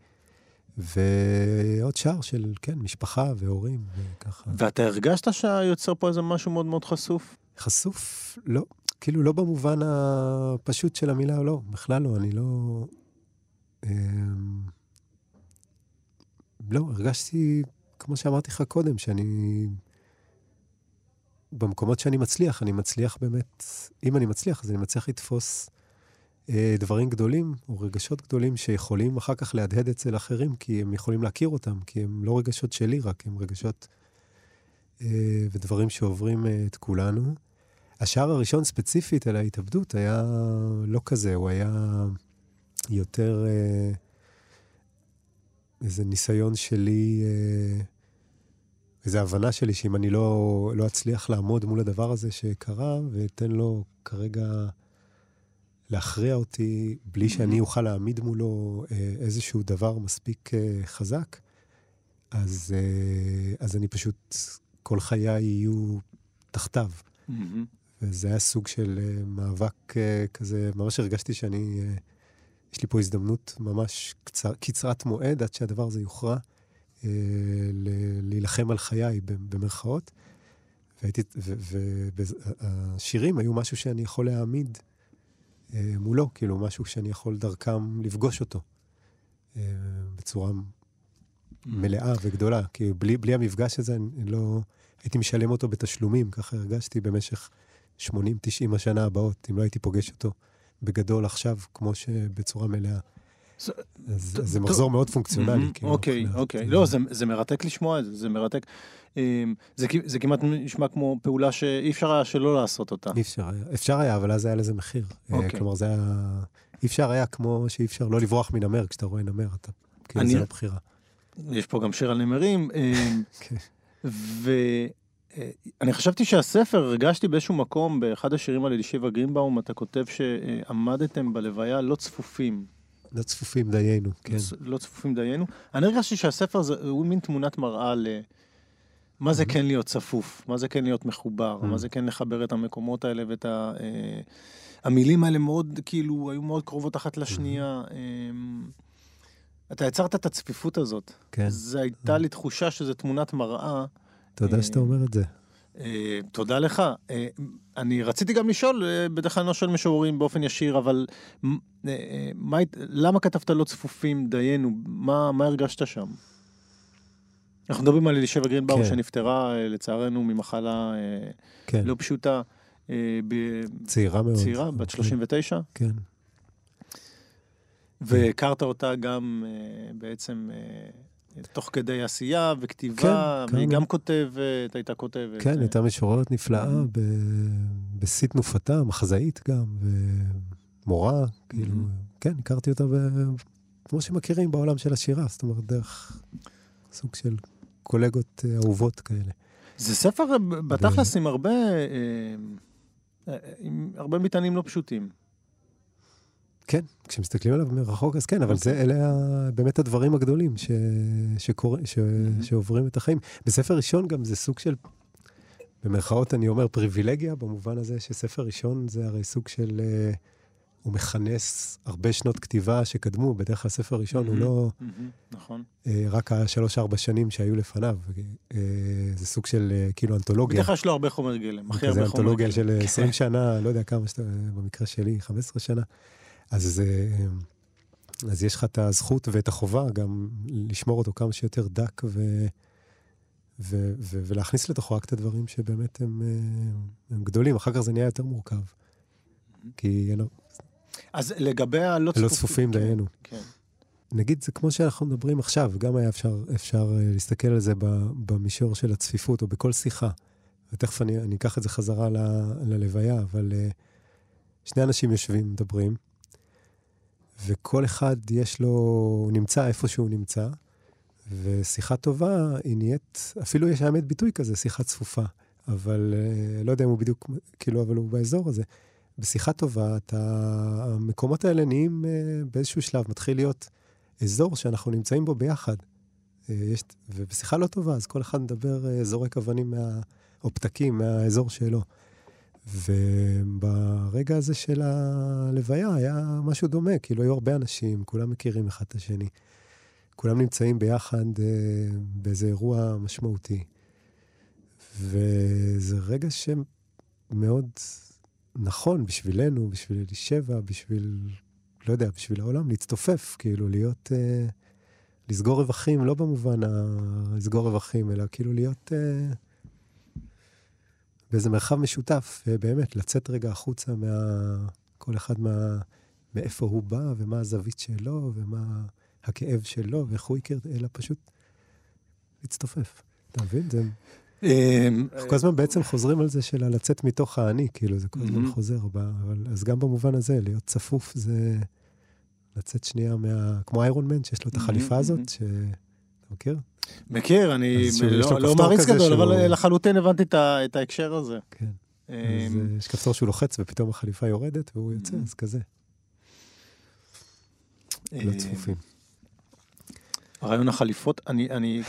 ועוד שער של, כן, משפחה והורים וככה. ואתה הרגשת שהיוצר פה איזה משהו מאוד מאוד חשוף? חשוף? לא. כאילו, לא במובן הפשוט של המילה, לא, בכלל לא, אני לא... אה, לא, הרגשתי כמו שאמרתי לך קודם, שאני... במקומות שאני מצליח, אני מצליח באמת, אם אני מצליח, אז אני מצליח לתפוס אה, דברים גדולים או רגשות גדולים שיכולים אחר כך להדהד אצל אחרים, כי הם יכולים להכיר אותם, כי הם לא רגשות שלי רק, הם רגשות אה, ודברים שעוברים אה, את כולנו. השער הראשון ספציפית על ההתאבדות היה לא כזה, הוא היה יותר אה, איזה ניסיון שלי... אה, וזו הבנה שלי שאם אני לא, לא אצליח לעמוד מול הדבר הזה שקרה, ואתן לו כרגע להכריע אותי בלי שאני אוכל להעמיד מולו אה, איזשהו דבר מספיק אה, חזק, אז, אה, אז אני פשוט, כל חיי יהיו תחתיו. וזה היה סוג של מאבק כזה, ממש הרגשתי שאני, יש לי פה הזדמנות ממש קצר, קצרת מועד עד שהדבר הזה יוכרע. להילחם על חיי, במרכאות. והשירים היו משהו שאני יכול להעמיד מולו, כאילו משהו שאני יכול דרכם לפגוש אותו אה, בצורה מלאה וגדולה. כי בלי, בלי המפגש הזה, אני לא... הייתי משלם אותו בתשלומים, ככה הרגשתי במשך 80-90 השנה הבאות, אם לא הייתי פוגש אותו בגדול עכשיו, כמו שבצורה מלאה. זה מחזור מאוד פונקציונלי. כאילו, אוקיי, אוקיי. לא, זה מרתק לשמוע את זה, זה מרתק. אמ, זה כמעט נשמע כמו פעולה שאי אפשר היה שלא לעשות אותה. אי אפשר היה. אפשר היה, אבל אז היה לזה מחיר. אה, אוקיי. כלומר, זה היה... אי אפשר היה כמו שאי אפשר לא לברוח מנמר כשאתה רואה נמר, אתה... כאילו, זה לא בחירה. יש פה גם שיר על נמרים. אמ, כן. ואני אה, חשבתי שהספר, הרגשתי באיזשהו מקום, באחד השירים על אלישיבה גרינבאום, אתה כותב שעמדתם בלוויה לא צפופים. לא צפופים דיינו, כן. לא, צפופים דיינו. אני הרגשתי שהספר הזה הוא מין תמונת מראה ל... מה זה כן להיות צפוף, מה זה כן להיות מחובר, מה זה כן לחבר את המקומות האלה ואת ה... אה, המילים האלה מאוד, כאילו, היו מאוד קרובות אחת לשנייה. אמ, אתה יצרת את הצפיפות הזאת. כן. זו הייתה לי תחושה שזו תמונת מראה. תודה אה, שאתה אומר את זה. אה, תודה לך. אה, אני רציתי גם לשאול, אה, בדרך כלל אני לא שואל משוררים באופן ישיר, אבל מה, למה כתבת לא צפופים, דיינו? מה, מה הרגשת שם? אנחנו מדברים על אלישבע גרינבאום כן. שנפטרה לצערנו ממחלה כן, לא פשוטה, אה, צעירה מאוד. צעירה, בת 39, כן, והכרת אותה גם בעצם תוך כדי עשייה וכתיבה, כן, והיא כן. גם כותבת, הייתה כותבת. כן, אה, הייתה משוררת נפלאה, ב- בשיא תנופתה, מחזאית גם, ומורה, כאילו. כן, הכרתי אותה ב- כמו שמכירים בעולם של השירה, זאת אומרת, דרך סוג של קולגות אה, אהובות כאלה. זה ספר בתכלס עם הרבה, אה, אה, עם הרבה מטענים לא פשוטים. כן, כשמסתכלים עליו מרחוק, אז כן, אבל זה, אלה ה- באמת הדברים הגדולים ש, שקורה, ש. שעוברים את החיים. בספר ראשון גם זה סוג של, במרכאות אני אומר פריבילגיה, במובן הזה שספר ראשון זה הרי סוג של, אה, הוא מכנס הרבה שנות כתיבה שקדמו, בדרך כלל ספר ראשון הוא. לא נכון. אה, רק השלוש-ארבע שנים שהיו לפניו, אה, זה סוג של כאילו אנתולוגיה. בדרך כלל יש לו הרבה חומר גלם, הכי כזה הרבה חומר אנתולוגיה גלם. של כן. 20 שנה, לא יודע כמה במקרה שלי, 15 שנה. אז, אז יש לך את הזכות ואת החובה גם לשמור אותו כמה שיותר דק ו, ו, ו, ולהכניס לתוכו רק את הדברים שבאמת הם, אה, הם גדולים. אחר כך זה נהיה יותר מורכב. כי אין- אז לגבי הלא לא צפופים. צפופים כן, דיינו. כן. נגיד, זה כמו שאנחנו מדברים עכשיו, גם היה אפשר, אפשר אה, להסתכל על זה במישור של הצפיפות, או בכל שיחה. ותכף אני, אני אקח את זה חזרה ל, ללוויה, אבל uh, שני אנשים יושבים, מדברים, וכל אחד יש לו, הוא נמצא איפה שהוא נמצא, ושיחה טובה היא נהיית, אפילו יש האמת ביטוי כזה, שיחה צפופה. אבל uh, לא יודע אם הוא בדיוק, כאילו, אבל הוא באזור הזה. בשיחה טובה, אתה, המקומות האלה נהיים uh, באיזשהו שלב, מתחיל להיות אזור שאנחנו נמצאים בו ביחד. אה, יש, ובשיחה לא טובה, אז כל אחד מדבר, אה, זורק אבנים מה, או פתקים מהאזור שלו. וברגע הזה של הלוויה היה משהו דומה, כאילו היו הרבה אנשים, כולם מכירים אחד את השני. כולם נמצאים ביחד אה, באיזה אירוע משמעותי. וזה רגע שמאוד נכון בשבילנו, בשביל אלישבע, בשביל, לא יודע, בשביל העולם, להצטופף, כאילו להיות, אה, לסגור רווחים, לא במובן ה... רווחים, אלא כאילו להיות אה, באיזה מרחב משותף, ובאמת, לצאת רגע החוצה מה... כל אחד מה... מאיפה הוא בא, ומה הזווית שלו, ומה הכאב שלו, ואיך הוא הכיר, אלא פשוט להצטופף. אתה מבין? זה... אמ, אנחנו כל הזמן בעצם חוזרים על זה של לצאת מתוך האני, כאילו, זה כל הזמן מהמם. חוזר. אבל, אז גם במובן הזה, להיות צפוף זה לצאת שנייה מה... כמו איירון מן, שיש לו את החליפה מהמם, הזאת, מהמם. ש... אתה מכיר? מכיר, אני אז לא לא מעריץ גדול, אבל לחלוטין הבנתי את ה- את ההקשר הזה. כן. אז אמ, אה, יש כפתור שהוא לוחץ ופתאום החליפה יורדת והוא יוצא, מהמם. אז כזה, לא אמ, צפופים. רעיון החליפות, אני, אני,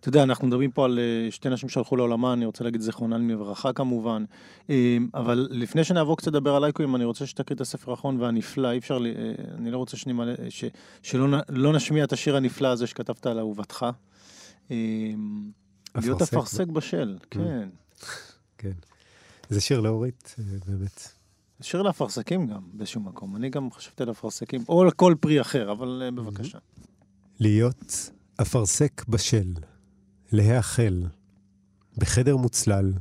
אתה יודע, אנחנו מדברים פה על אה, שתי נשים שהלכו לעולמה, אני רוצה להגיד זיכרונן לברכה כמובן, אמ, אבל לפני שנעבור קצת לדבר על אייקויים, אני רוצה שתקריא את הספר האחרון והנפלא, אי אפשר, אה, אני לא רוצה שנמלא, ש, שלא לא נשמיע את השיר הנפלא הזה שכתבת על אהובתך. להיות אפרסק, בשל, כן. כן. זה שיר לאורית, אה, באמת. שיר לאפרסקים גם, באיזשהו מקום. אני גם חשבתי על אפרסקים, או על כל פרי אחר, אבל אה, בבקשה. להיות אפרסק בשל, להיאכל, בחדר מוצלל,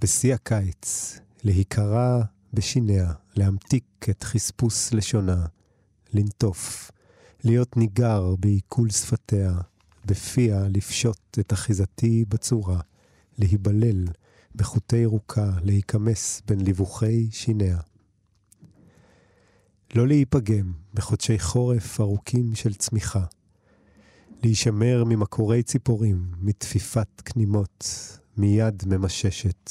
בשיא הקיץ, להיקרע בשיניה, להמתיק את חספוס לשונה, לנטוף, להיות ניגר בעיכול שפתיה, בפיה לפשוט את אחיזתי בצורה, להיבלל בחוטי ירוקה, להיכמס בין לבוכי שיניה. לא להיפגם בחודשי חורף ארוכים של צמיחה, להישמר ממקורי ציפורים, מתפיפת כנימות, מיד ממששת.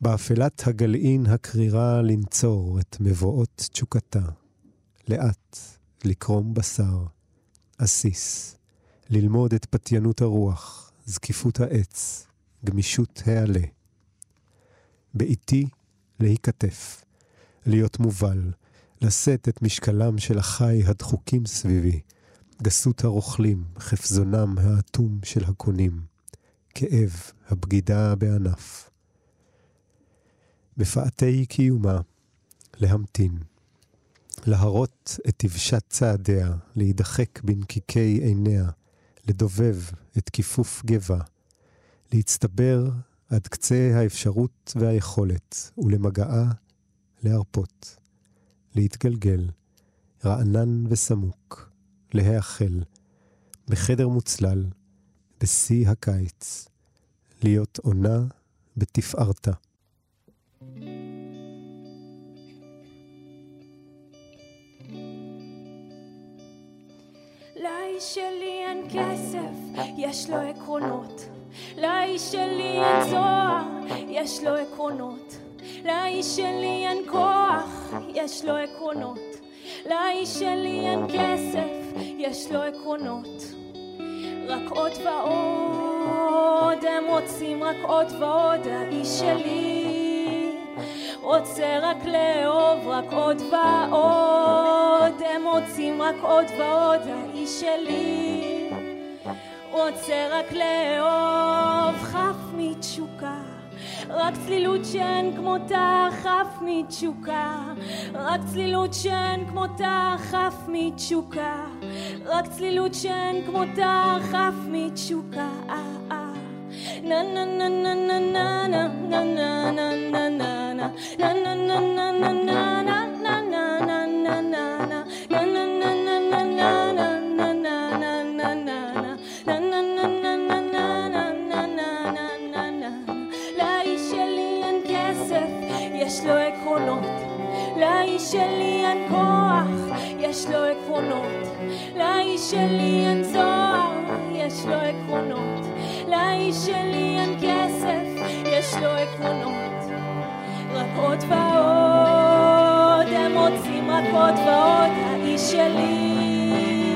באפלת הגלעין הקרירה לנצור את מבואות תשוקתה. לאט, לקרום בשר, עסיס, ללמוד את פתיינות הרוח, זקיפות העץ, גמישות העלה. באיתי להיכתף, להיות מובל, לשאת את משקלם של החי הדחוקים סביבי, גסות הרוכלים, חפזונם האטום של הקונים, כאב, הבגידה בענף. בפאתי קיומה, להמתין, להרות את תבשת צעדיה, להידחק בנקיקי עיניה, לדובב את כיפוף גבה, להצטבר עד קצה האפשרות והיכולת, ולמגעה להרפות, להתגלגל, רענן וסמוק, להיאכל, בחדר מוצלל, בשיא הקיץ, להיות עונה בתפארתה. לאיש שלי אין כסף, יש לו עקרונות. לאיש שלי אין זוהר, יש לו עקרונות. לאיש שלי אין כוח, יש לו עקרונות. לאיש שלי אין כסף, יש לו עקרונות. רק עוד ועוד, הם רוצים רק עוד ועוד, האיש שלי רוצה רק לאהוב, רק עוד ועוד, הם רוצים רק עוד ועוד, האיש שלי רוצה רק לאהוב, חף מתשוקה. רק צלילות שאין כמותה חף מתשוקה רק צלילות שאין כמותה חף מתשוקה רק צלילות שאין כמותה חף מתשוקה na na na na na na na na na na na na na na na na na שלי אין כוח, יש לו עקרונות. לאיש שלי אין זוהר, יש לו עקרונות. לאיש שלי אין כסף, יש לו עקרונות. רק עוד ועוד, הם רוצים רק עוד ועוד, האיש שלי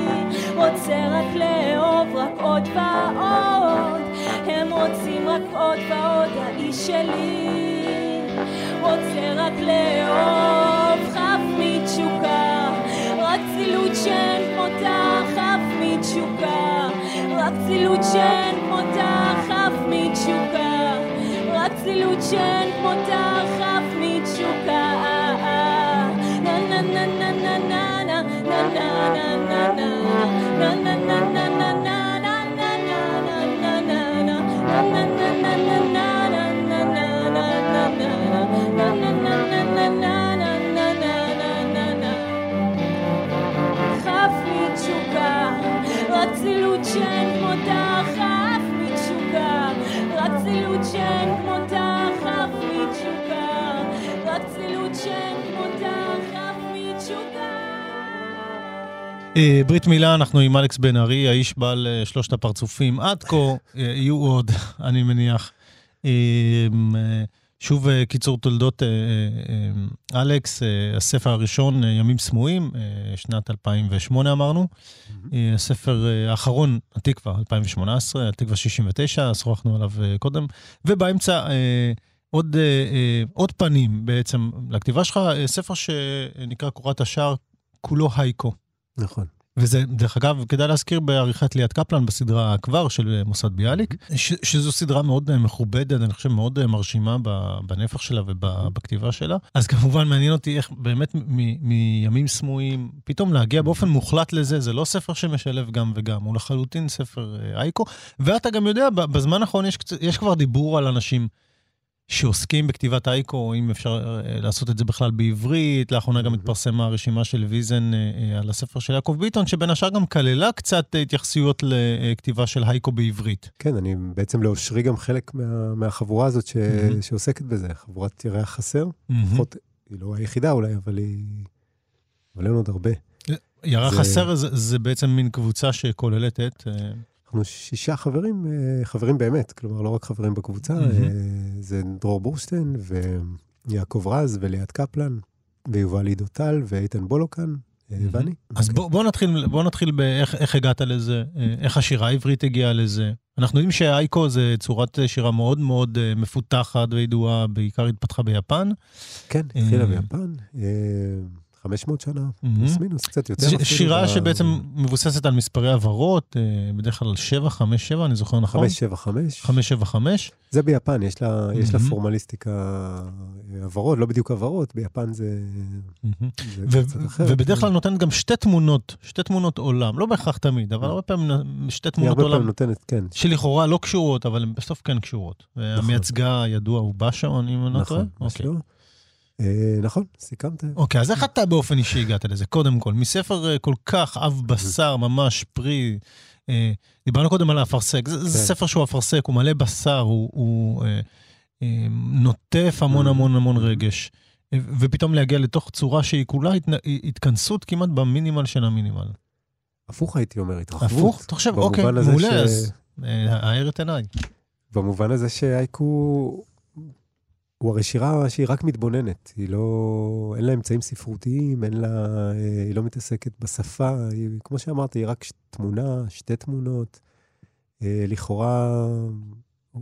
רוצה רק לאהוב, רק עוד ועוד. הם רוצים רק עוד ועוד, האיש שלי רוצה רק לאהוב. מתשוקה, רק צלילות שאין כמותה חף מתשוקה, רק צלילות שאין כמותה חף מתשוקה, רק צלילות שאין כמותה חף מתשוקה. na na na na na na na na na na na na na אה, ברית מילה, אנחנו עם אלכס בן ארי, האיש בעל אה, שלושת הפרצופים. עד כה אה, יהיו עוד, אני מניח. שוב, קיצור תולדות אלכס, הספר הראשון, ימים סמויים, שנת 2008 אמרנו. הספר האחרון, התקווה, 2018, התקווה 69, שוחחנו עליו קודם. ובאמצע, עוד, עוד פנים בעצם לכתיבה שלך, ספר שנקרא קורת השער, כולו הייקו. נכון. וזה, דרך אגב, כדאי להזכיר בעריכת ליאת קפלן בסדרה כבר של מוסד ביאליק, ש, שזו סדרה מאוד אה, מכובדת, אני חושב מאוד אה, מרשימה בנפח שלה ובכתיבה שלה. אז כמובן מעניין אותי איך באמת מימים סמויים, פתאום להגיע באופן מוחלט לזה, זה לא ספר שמשלב גם וגם, הוא לחלוטין ספר אה, אייקו. ואתה גם יודע, בזמן האחרון יש, יש כבר דיבור על אנשים. שעוסקים בכתיבת אייקו, אם אפשר אה, לעשות את זה בכלל בעברית. לאחרונה גם התפרסמה הרשימה של ויזן אה, אה, על הספר של יעקב ביטון, שבין השאר גם כללה קצת התייחסויות לכתיבה של אייקו בעברית. כן, אני בעצם לאושרי גם חלק מה, מהחבורה הזאת ש, mm-hmm. שעוסקת בזה, חבורת ירח חסר. Mm-hmm. לפחות, היא לא היחידה אולי, אבל היא... אבל אין עוד הרבה. ירח זה... חסר זה, זה בעצם מין קבוצה שכוללת את... אנחנו שישה חברים, אה, חברים באמת, כלומר, לא רק חברים בקבוצה, mm-hmm. זה דרור בורשטיין, ויעקב רז, וליאת קפלן, ויובל עידו טל, ואיתן בולוקן, mm-hmm. ואני. אז בוא, בוא נתחיל, בוא נתחיל באיך איך הגעת לזה, איך השירה העברית הגיעה לזה. אנחנו יודעים שאייקו זה צורת שירה מאוד מאוד מפותחת וידועה, בעיקר התפתחה ביפן. כן, התחילה ביפן. 500 שנה. פלוס מינוס, קצת יותר. זו שירה שבעצם מבוססת על מספרי עברות, אה, בדרך כלל 7, 5, 7, אני זוכר נכון? 575. 5, 7, 5. זה ביפן, יש לה, יש לה. פורמליסטיקה אה, עברות, לא בדיוק עברות, ביפן זה, זה קצת אחרת. ובדרך כלל נותנת גם שתי תמונות, שתי תמונות עולם, לא בהכרח תמיד, אבל הרבה פעמים שתי היא תמונות הרבה עולם פעמים נותנת, כן. שלכאורה לא קשורות, אבל הן בסוף כן קשורות. והמייצגה הידוע הוא בשעון, אם אני לא טועה? נכון, אוקיי. משהו. אה, נכון, סיכמת. אוקיי, אז איך אתה באופן אישי הגעת לזה? קודם כל, מספר אה, כל כך עב בשר, ממש פרי, אה, דיברנו קודם על האפרסק, זה, כן. ספר שהוא אפרסק, הוא מלא בשר, הוא, נוטף המון. המון המון רגש, ופתאום להגיע לתוך צורה שהיא כולה. התכנסות כמעט במינימל של המינימל. הפוך הייתי אומר, התרחבות. הפוך? אתה חושב, אוקיי, מעולה, אז האר את עיניי. במובן הזה שהייקו הוא הרי שירה שהיא רק מתבוננת, היא לא, אין לה אמצעים ספרותיים, אין לה, אה, היא לא מתעסקת בשפה, היא, כמו שאמרתי, היא רק תמונה, שתי תמונות. אה, לכאורה,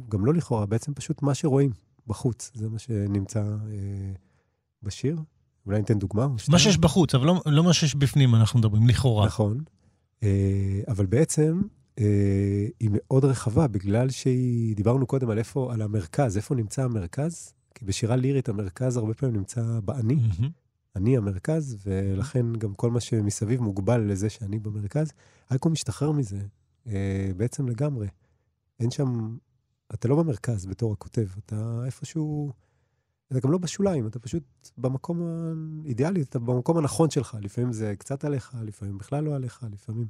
גם לא לכאורה, בעצם פשוט מה שרואים בחוץ, זה מה שנמצא אה, בשיר. אולי ניתן דוגמה? מה? שיש בחוץ, אבל לא, לא מה שיש בפנים, אנחנו מדברים, לכאורה. נכון. אבל בעצם אה, היא מאוד רחבה, בגלל שהיא, דיברנו קודם על איפה, על המרכז, איפה נמצא המרכז? כי בשירה לירית המרכז הרבה פעמים נמצא באני, מהמם. אני המרכז, ולכן גם כל מה שמסביב מוגבל לזה שאני במרכז. אייקו משתחרר מזה, אה, בעצם לגמרי. אין שם, אתה לא במרכז בתור הכותב, אתה איפשהו, אתה גם לא בשוליים, אתה פשוט במקום האידיאלי, אתה במקום הנכון שלך. לפעמים זה קצת עליך, לפעמים בכלל לא עליך, לפעמים...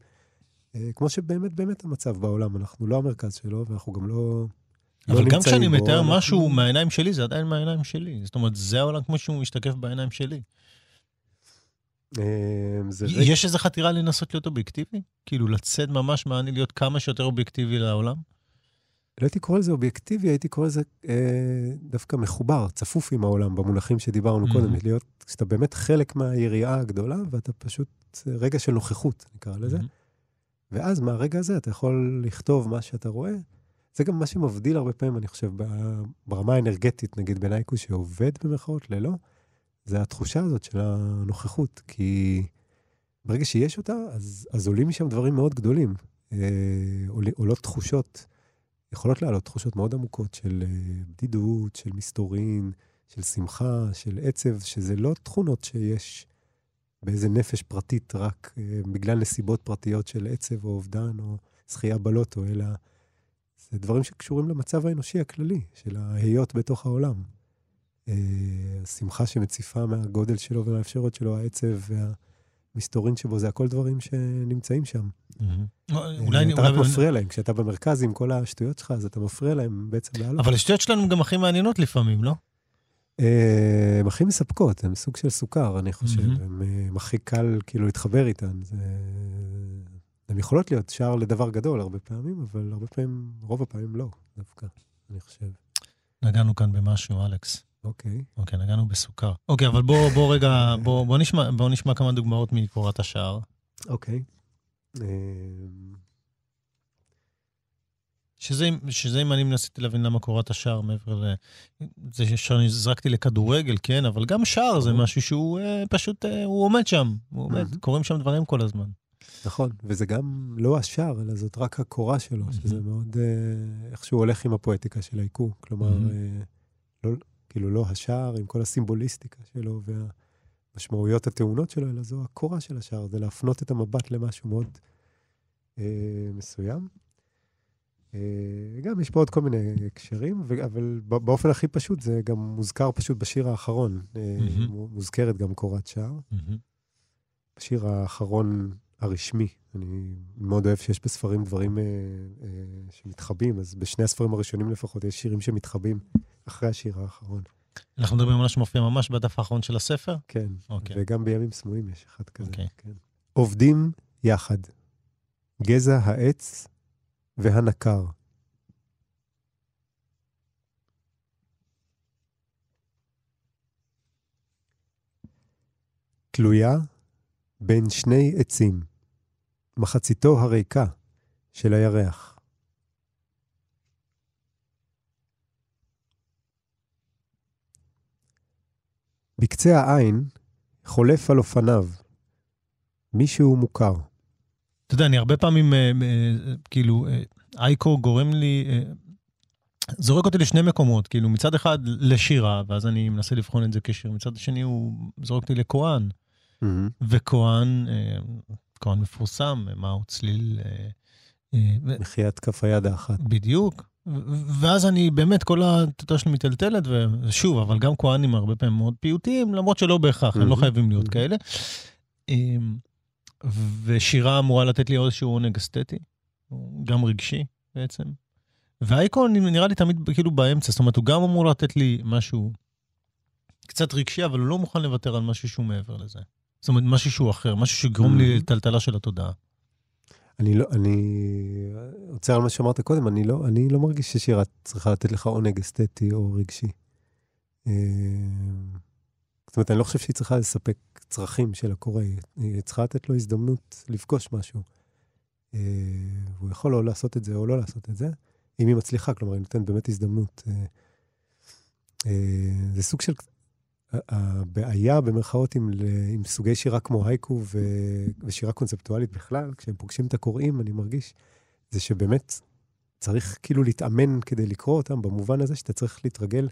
אה, כמו שבאמת באמת המצב בעולם, אנחנו לא המרכז שלו, ואנחנו גם לא... לא אבל גם נמצאים כשאני מתאר משהו מהעיניים שלי, זה עדיין מהעיניים שלי. זאת אומרת, זה העולם כמו שהוא משתקף בעיניים שלי. אה. יש איזו חתירה לנסות להיות אובייקטיבי? כאילו, לצאת ממש מהאני, להיות כמה שיותר אובייקטיבי לעולם? לא הייתי קורא לזה אובייקטיבי, הייתי קורא לזה אה, דווקא מחובר, צפוף עם העולם, במונחים שדיברנו Mhm. קודם, להיות, שאתה באמת חלק מהיריעה הגדולה, ואתה פשוט, זה רגע של נוכחות, נקרא לזה. מהמם. ואז מהרגע הזה אתה יכול לכתוב מה שאתה רואה. זה גם מה שמבדיל הרבה פעמים, אני חושב, ברמה האנרגטית, נגיד בנייקו, שעובד במרכאות ללא, זה התחושה הזאת של הנוכחות. כי ברגע שיש אותה, אז, אז עולים משם דברים מאוד גדולים. אה, עול, עולות תחושות, יכולות לעלות תחושות מאוד עמוקות של אה, בדידות, של מסתורין, של שמחה, של עצב, שזה לא תכונות שיש באיזה נפש פרטית רק אה, בגלל נסיבות פרטיות של עצב או אובדן או זכייה בלוטו, אלא זה דברים שקשורים למצב האנושי הכללי, של ההיות בתוך העולם. אה, השמחה שמציפה מהגודל שלו ומהאפשרויות שלו, העצב והמסתורין שבו, זה הכל דברים שנמצאים שם. מהמם. אה, אולי... אתה רק מפריע להם. כשאתה במרכז עם כל השטויות שלך, אז אתה מפריע להם בעצם לעלות. אבל השטויות שלנו גם הכי מעניינות לפעמים, לא? אה, הן הכי מספקות, הן סוג של סוכר, אני חושב. מהמם. הן אה, הכי קל כאילו להתחבר איתן. הן יכולות להיות שער לדבר גדול הרבה פעמים, אבל הרבה פעמים, רוב הפעמים לא, דווקא, אני חושב. נגענו כאן במשהו, אלכס. אוקיי. אוקיי, נגענו בסוכר. אוקיי, אבל בוא, בוא רגע, בוא, בוא, נשמע, בוא נשמע כמה דוגמאות מקורת השער. אוקיי. אה, שזה, שזה אם אני מנסיתי להבין למה קורת השער מעבר ל... זה שאני זרקתי לכדורגל, כן, אבל גם שער זה. משהו שהוא אה, פשוט, אה, הוא עומד שם. הוא עומד. קורים שם דברים כל הזמן. נכון, וזה גם לא השער, אלא זאת רק הקורה שלו, שזה מהמם. מאוד אה, איכשהו הולך עם הפואטיקה של העיקור. כלומר, מהמם. אה, לא, כאילו לא השער עם כל הסימבוליסטיקה שלו והמשמעויות הטעונות שלו, אלא זו הקורה של השער, זה להפנות את המבט למשהו מאוד אה, מסוים. אה, גם יש פה עוד כל מיני הקשרים, אבל באופן הכי פשוט זה גם מוזכר פשוט בשיר האחרון. אה, מהמם. מוזכרת גם קורת שער. מהמם. השיר האחרון הרשמי. אני מאוד אוהב שיש בספרים דברים אה, אה, שמתחבאים, אז בשני הספרים הראשונים לפחות יש שירים שמתחבאים אחרי השיר האחרון. אנחנו מדברים על מה שמופיע ממש בדף האחרון של הספר? כן, אוקיי. וגם בימים סמויים יש אחד כזה. אוקיי. כן. עובדים יחד, גזע העץ והנקר. תלויה בין שני עצים, מחציתו הריקה של הירח. בקצה העין חולף על אופניו. מישהו מוכר. אתה יודע, אני הרבה פעמים, אה, אה, כאילו, אה, אייקו גורם לי, אה, זורק אותי לשני מקומות, כאילו, מצד אחד לשירה, ואז אני מנסה לבחון את זה כשיר, מצד שני הוא זורק אותי לכהן. Mm-hmm. וכהן, כהן מפורסם, מהו צליל... אה, אה, מחיית כף היד האחת. בדיוק. ואז אני באמת, כל התודה שלי מטלטלת, ושוב, אבל גם כהנים הרבה פעמים מאוד פיוטיים, למרות שלא בהכרח, הם לא. חייבים להיות. כאלה. אמ, ושירה אמורה לתת לי איזשהו עונג אסתטי, גם רגשי בעצם. והאייקון נראה לי תמיד כאילו באמצע, זאת אומרת, הוא גם אמור לתת לי משהו קצת רגשי, אבל הוא לא מוכן לוותר על משהו שהוא מעבר לזה. זאת אומרת, משהו שהוא אחר, משהו שיגרום לי Mhm. לטלטלה של התודעה. אני לא, אני עוצר על מה שאמרת קודם, אני לא, אני לא מרגיש ששירה צריכה לתת לך עונג אסתטי או רגשי. אה, זאת אומרת, אני לא חושב שהיא צריכה לספק צרכים של הקורא, היא- צריכה לתת לו הזדמנות לפגוש משהו. אה, הוא יכול או לעשות את זה או לא לעשות את זה, אם היא מצליחה, כלומר, היא נותנת באמת הזדמנות. אה, זה סוג של... הבעיה במרכאות עם, עם סוגי שירה כמו הייקו ו, ושירה קונספטואלית בכלל, כשהם פוגשים את הקוראים, אני מרגיש, זה שבאמת צריך כאילו להתאמן כדי לקרוא אותם, במובן הזה שאתה צריך להתרגל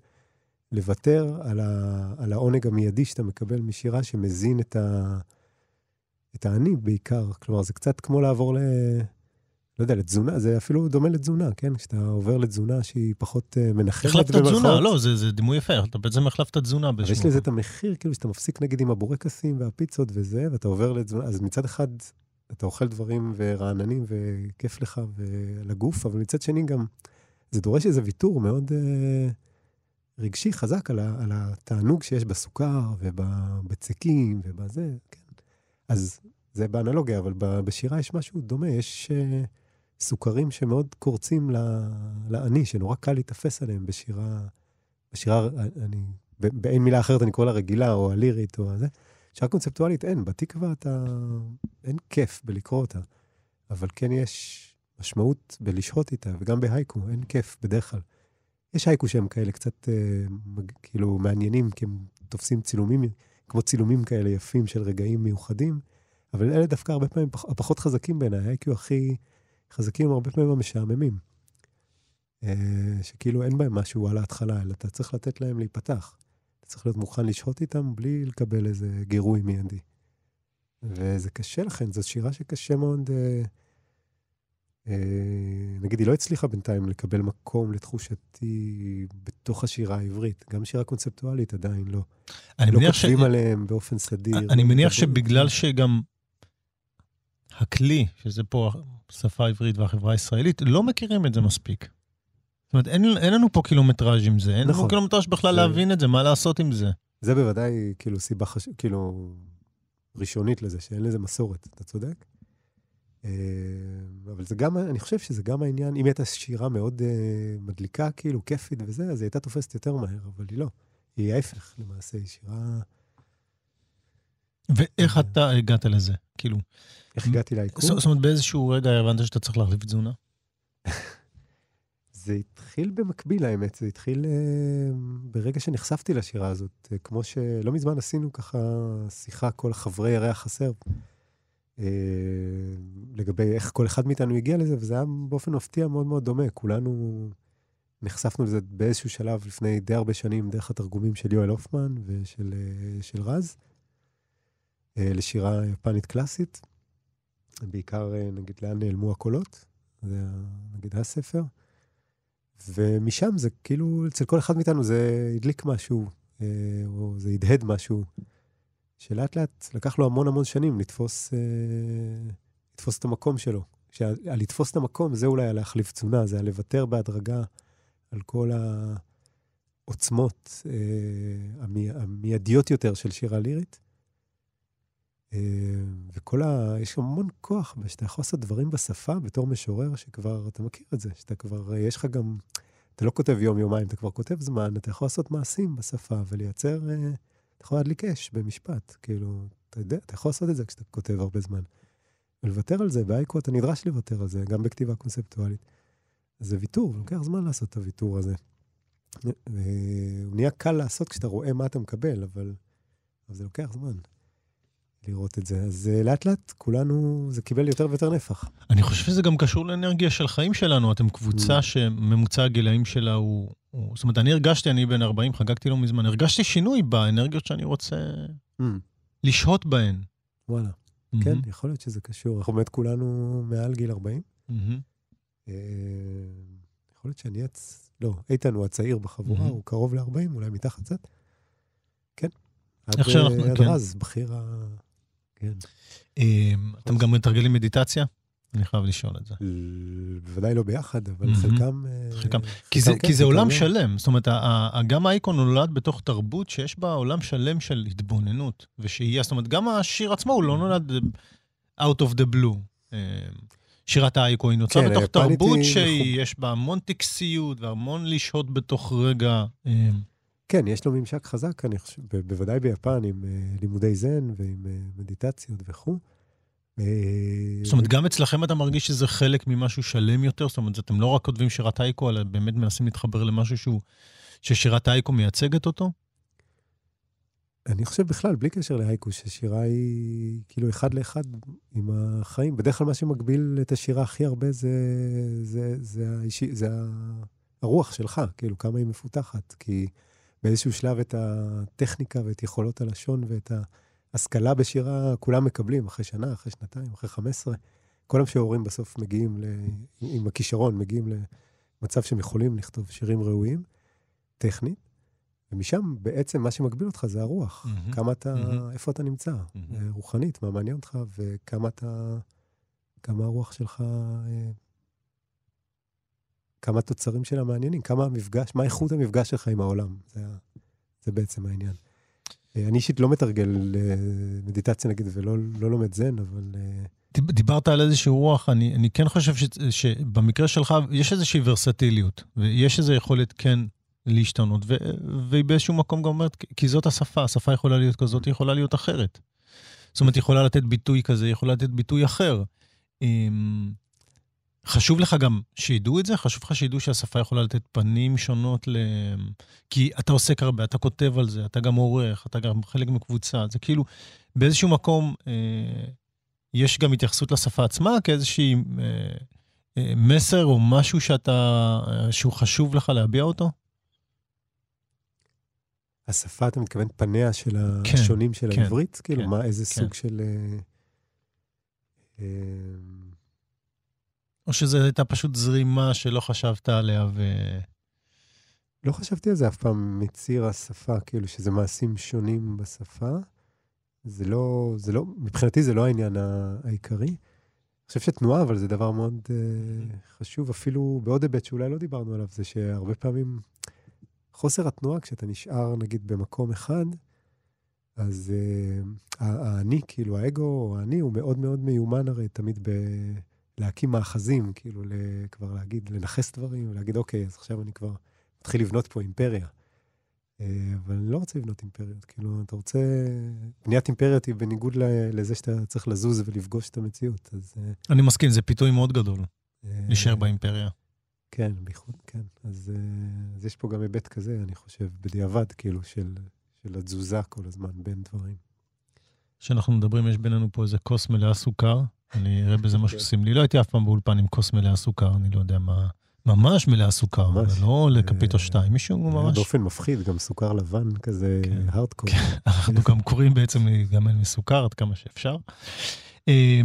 לוותר על, ה, על העונג המיידי שאתה מקבל משירה שמזין את, את האני בעיקר. כלומר, זה קצת כמו לעבור ל... לא יודע, לתזונה, זה אפילו דומה לתזונה, כן? כשאתה עובר לתזונה שהיא פחות uh, מנחמת החלפת תזונה, לא, זה, זה דימוי יפה, אתה בעצם החלפת תזונה באיזשהו יש לזה את המחיר, כאילו, שאתה מפסיק נגיד עם הבורקסים והפיצות וזה, ואתה עובר לתזונה, אז מצד אחד, אתה אוכל דברים ורעננים וכיף לך ולגוף, אבל מצד שני גם, זה דורש איזה ויתור מאוד אה, רגשי חזק על, ה, על התענוג שיש בסוכר ובבצקים ובזה, כן. אז זה באנלוגיה, אבל בשירה יש משהו דומה, יש אה, סוכרים שמאוד קורצים ל- לאני, שנורא קל להיתפס עליהם בשירה, בשירה, אני באין מילה אחרת אני קורא לה רגילה, או הלירית, או הזה. שירה קונספטואלית אין, בתקווה אתה... אין כיף בלקרוא אותה. אבל כן יש משמעות בלשהות איתה, וגם בהייקו, אין כיף בדרך כלל. יש הייקו שהם כאלה קצת אה, כאילו מעניינים, כי הם תופסים צילומים, כמו צילומים כאלה יפים של רגעים מיוחדים, אבל אלה דווקא הרבה פעמים פח, הפחות חזקים בעיניי, הייקו הכי חזקים הם הרבה פעמים המשעממים. אה, שכאילו אין בהם משהו על ההתחלה, אלא אתה צריך לתת להם להיפתח. אתה צריך להיות מוכן לשהות איתם בלי לקבל איזה גירוי מיידי. וזה קשה לכן, זו שירה שקשה מאוד... אה, אה, נגיד, היא לא הצליחה בינתיים לקבל מקום לתחושתי בתוך השירה העברית. גם שירה קונספטואלית עדיין לא. אני לא מניח ש... כותבים עליהם באופן סדיר. אני לא מניח מדברים. שבגלל שגם הכלי, שזה פה השפה העברית והחברה הישראלית, לא מכירים את זה מספיק. זאת אומרת, אין, אין לנו פה קילומטראז' עם זה, אין לנו נכון. קילומטראז' בכלל זה- להבין את זה, מה לעשות עם זה. זה בוודאי כאילו סיבה חש... כאילו ראשונית לזה, שאין לזה מסורת, אתה צודק. אה, אבל זה גם, אני חושב שזה גם העניין, אם הייתה שירה מאוד אה, מדליקה, כאילו, כיפית וזה, אז היא הייתה תופסת יותר מהר, אבל היא לא. היא ההפך, למעשה, היא שירה... ואיך אתה הגעת לזה? כאילו, איך הגעתי לעיכוב? זאת אומרת, באיזשהו רגע הבנת שאתה צריך להחליף תזונה? זה התחיל במקביל, האמת. זה התחיל אה, ברגע שנחשפתי לשירה הזאת. אה, כמו שלא מזמן עשינו ככה שיחה, כל חברי ירח חסר, אה, לגבי איך כל אחד מאיתנו הגיע לזה, וזה היה באופן מפתיע מאוד מאוד דומה. כולנו נחשפנו לזה באיזשהו שלב לפני די הרבה שנים, דרך התרגומים של יואל הופמן ושל אה, של רז, לשירה יפנית קלאסית. בעיקר, אה, נגיד, לאן נעלמו הקולות, זה נגיד הספר. ומשם זה כאילו, אצל כל אחד מאיתנו זה הדליק משהו, אה, או זה הדהד משהו, שלאט לאט לקח לו המון המון שנים לתפוס, אה, לתפוס את המקום שלו. לתפוס את המקום זה אולי להחליף תזונה, זה הלוותר בהדרגה על כל העוצמות אה, המי, המיידיות יותר של שירה לירית. אה, וכל ה... יש המון כוח שאתה יכול לעשות דברים בשפה בתור משורר, שכבר, אתה מכיר את זה, שאתה כבר, יש לך גם, אתה לא כותב יום-יומיים, אתה כבר כותב זמן, אתה יכול לעשות מעשים בשפה ולייצר, אה, אתה יכול להדליק אש במשפט, כאילו, אתה יודע, אתה יכול לעשות את זה כשאתה כותב הרבה זמן. ולוותר על זה, באייקו אתה נדרש לוותר על זה, גם בכתיבה קונספטואלית. זה ויתור, לוקח זמן לעשות את הוויתור הזה. הוא נהיה קל לעשות כשאתה רואה מה אתה מקבל, אבל, אבל זה לוקח זמן. לראות את זה. אז uh, לאט לאט כולנו, זה קיבל יותר ויותר נפח. אני חושב שזה גם קשור לאנרגיה של חיים שלנו. אתם קבוצה mm. שממוצע הגילאים שלה הוא, הוא... זאת אומרת, אני הרגשתי, אני בן 40, חגגתי לא מזמן, הרגשתי שינוי באנרגיות שאני רוצה mm. לשהות בהן. וואלה. Mm-hmm. כן, יכול להיות שזה קשור. אנחנו באמת כולנו מעל גיל 40. Mm-hmm. אה, יכול להיות שאני... עץ... לא, איתן הוא הצעיר בחבורה, mm-hmm. הוא קרוב ל-40, אולי מתחת קצת. כן. איך שאנחנו, עד כן. רז, בכיר ה... כן. אמ, אתם גם מתרגלים מדיטציה? אני חייב לשאול את זה. בוודאי לא ביחד, אבל חלקם... אה, חלקם. כי זה, כי זה עולם שלם. זאת אומרת, גם האייקון נולד בתוך תרבות שיש בה עולם שלם של התבוננות ושהייה. זאת אומרת, גם השיר עצמו הוא לא נולד out of the blue. אמ, שירת האייקו היא נוצרה כן, בתוך תרבות שיש בה המון טקסיות והמון לשהות בתוך רגע. כן, יש לו ממשק חזק, אני חושב, בוודאי ביפן, עם uh, לימודי זן ועם uh, מדיטציות וכו'. אה, זאת אומרת, גם אצלכם אתה מרגיש שזה חלק ממשהו שלם יותר? זאת אומרת, אתם לא רק כותבים שירת אייקו, אלא באמת מנסים להתחבר למשהו שהוא, ששירת אייקו מייצגת אותו? אני חושב בכלל, בלי קשר להייקו, ששירה היא כאילו אחד לאחד עם החיים. בדרך כלל מה שמגביל את השירה הכי הרבה זה, זה, זה, האישי, זה הרוח שלך, כאילו, כמה היא מפותחת. כי באיזשהו שלב את הטכניקה ואת יכולות הלשון ואת ההשכלה בשירה כולם מקבלים, אחרי שנה, אחרי שנתיים, אחרי חמש עשרה. כל המשוררים בסוף מגיעים, ל, עם הכישרון, מגיעים למצב שהם יכולים לכתוב שירים ראויים, טכנית. ומשם בעצם מה שמגביל אותך זה הרוח. Mm-hmm. כמה אתה, mm-hmm. איפה אתה נמצא, mm-hmm. רוחנית, מה מעניין אותך, וכמה אתה, כמה הרוח שלך, אה, כמה התוצרים שלה מעניינים, כמה המפגש, מה איכות המפגש שלך עם העולם. זה, זה בעצם העניין. אה, אני אישית לא מתרגל מדיטציה נגיד, ולא לא לומד זן, אבל... דיברת על איזושהי רוח, אני, אני כן חושב ש, שבמקרה שלך יש איזושהי ורסטיליות, ויש איזו יכולת כן להשתנות, ו- והיא באיזשהו מקום גם אומרת, כי זאת השפה, השפה יכולה להיות כזאת, היא יכולה להיות אחרת. זאת אומרת, היא יכולה לתת ביטוי כזה, היא יכולה לתת ביטוי אחר. חשוב לך גם שידעו את זה? חשוב לך שידעו שהשפה יכולה לתת פנים שונות ל... כי אתה עוסק הרבה, אתה כותב על זה, אתה גם עורך, אתה גם חלק מקבוצה. זה כאילו, באיזשהו מקום אה, יש גם התייחסות לשפה עצמה כאיזושהי אה, אה, מסר או משהו שאתה, אה, שהוא חשוב לך להביע אותו? השפה, אתה מתכוון פניה של כן, השונים של כן, העברית? כאילו, כן, מה, איזה כן. סוג של... אה, אה, או שזו הייתה פשוט זרימה שלא חשבת עליה ו... לא חשבתי על זה אף פעם, מציר השפה, כאילו, שזה מעשים שונים בשפה. זה לא, זה לא, מבחינתי זה לא העניין העיקרי. אני חושב שתנועה, אבל זה דבר מאוד uh, חשוב, אפילו בעוד היבט שאולי לא דיברנו עליו, זה שהרבה פעמים חוסר התנועה, כשאתה נשאר נגיד במקום אחד, אז uh, האני, כאילו האגו האני, הוא מאוד מאוד מיומן הרי תמיד ב... להקים מאחזים, כאילו, כבר להגיד, לנכס דברים, ולהגיד, אוקיי, אז עכשיו אני כבר מתחיל לבנות פה אימפריה. Uh, אבל אני לא רוצה לבנות אימפריות, כאילו, אתה רוצה... בניית אימפריות היא בניגוד לזה שאתה צריך לזוז ולפגוש את המציאות, אז... Uh, אני מסכים, זה פיתוי מאוד גדול, uh, להישאר באימפריה. כן, בייחוד, כן. אז, אה, אז יש פה גם היבט כזה, אני חושב, בדיעבד, כאילו, של, של התזוזה כל הזמן בין דברים. כשאנחנו מדברים, יש בינינו פה איזה כוס מלאה סוכר. אני אראה בזה משהו כן. סמלי. לא הייתי אף פעם באולפן עם כוס מלאה סוכר, אני לא יודע מה... ממש מלאה סוכר, ממש. לא לכפית או שתיים, מישהו ממש... באופן מפחיד, גם סוכר לבן כזה כן, הארדקור. כן, אנחנו גם קוראים בעצם להיגמל מסוכר עד כמה שאפשר. אה,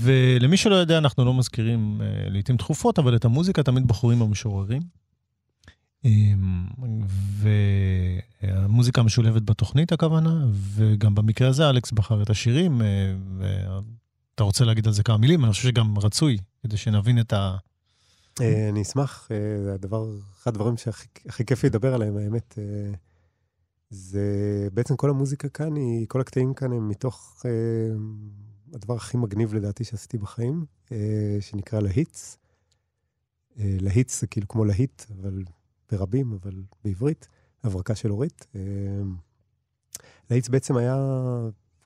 ולמי שלא יודע, אנחנו לא מזכירים לעיתים תכופות, אבל את המוזיקה תמיד בחורים המשוררים. והמוזיקה משולבת בתוכנית, הכוונה, וגם במקרה הזה אלכס בחר את השירים, ואתה רוצה להגיד על זה כמה מילים? אני חושב שגם רצוי, כדי שנבין את ה... אני אשמח, זה הדבר, אחד הדברים שהכי כיף לדבר עליהם, האמת. זה בעצם כל המוזיקה כאן, היא, כל הקטעים כאן הם מתוך הדבר הכי מגניב לדעתי שעשיתי בחיים, אה, שנקרא להיטס. אה, להיטס זה כאילו כמו להיט, אבל ברבים, אבל בעברית, הברקה של אורית. אה, להיטס בעצם היה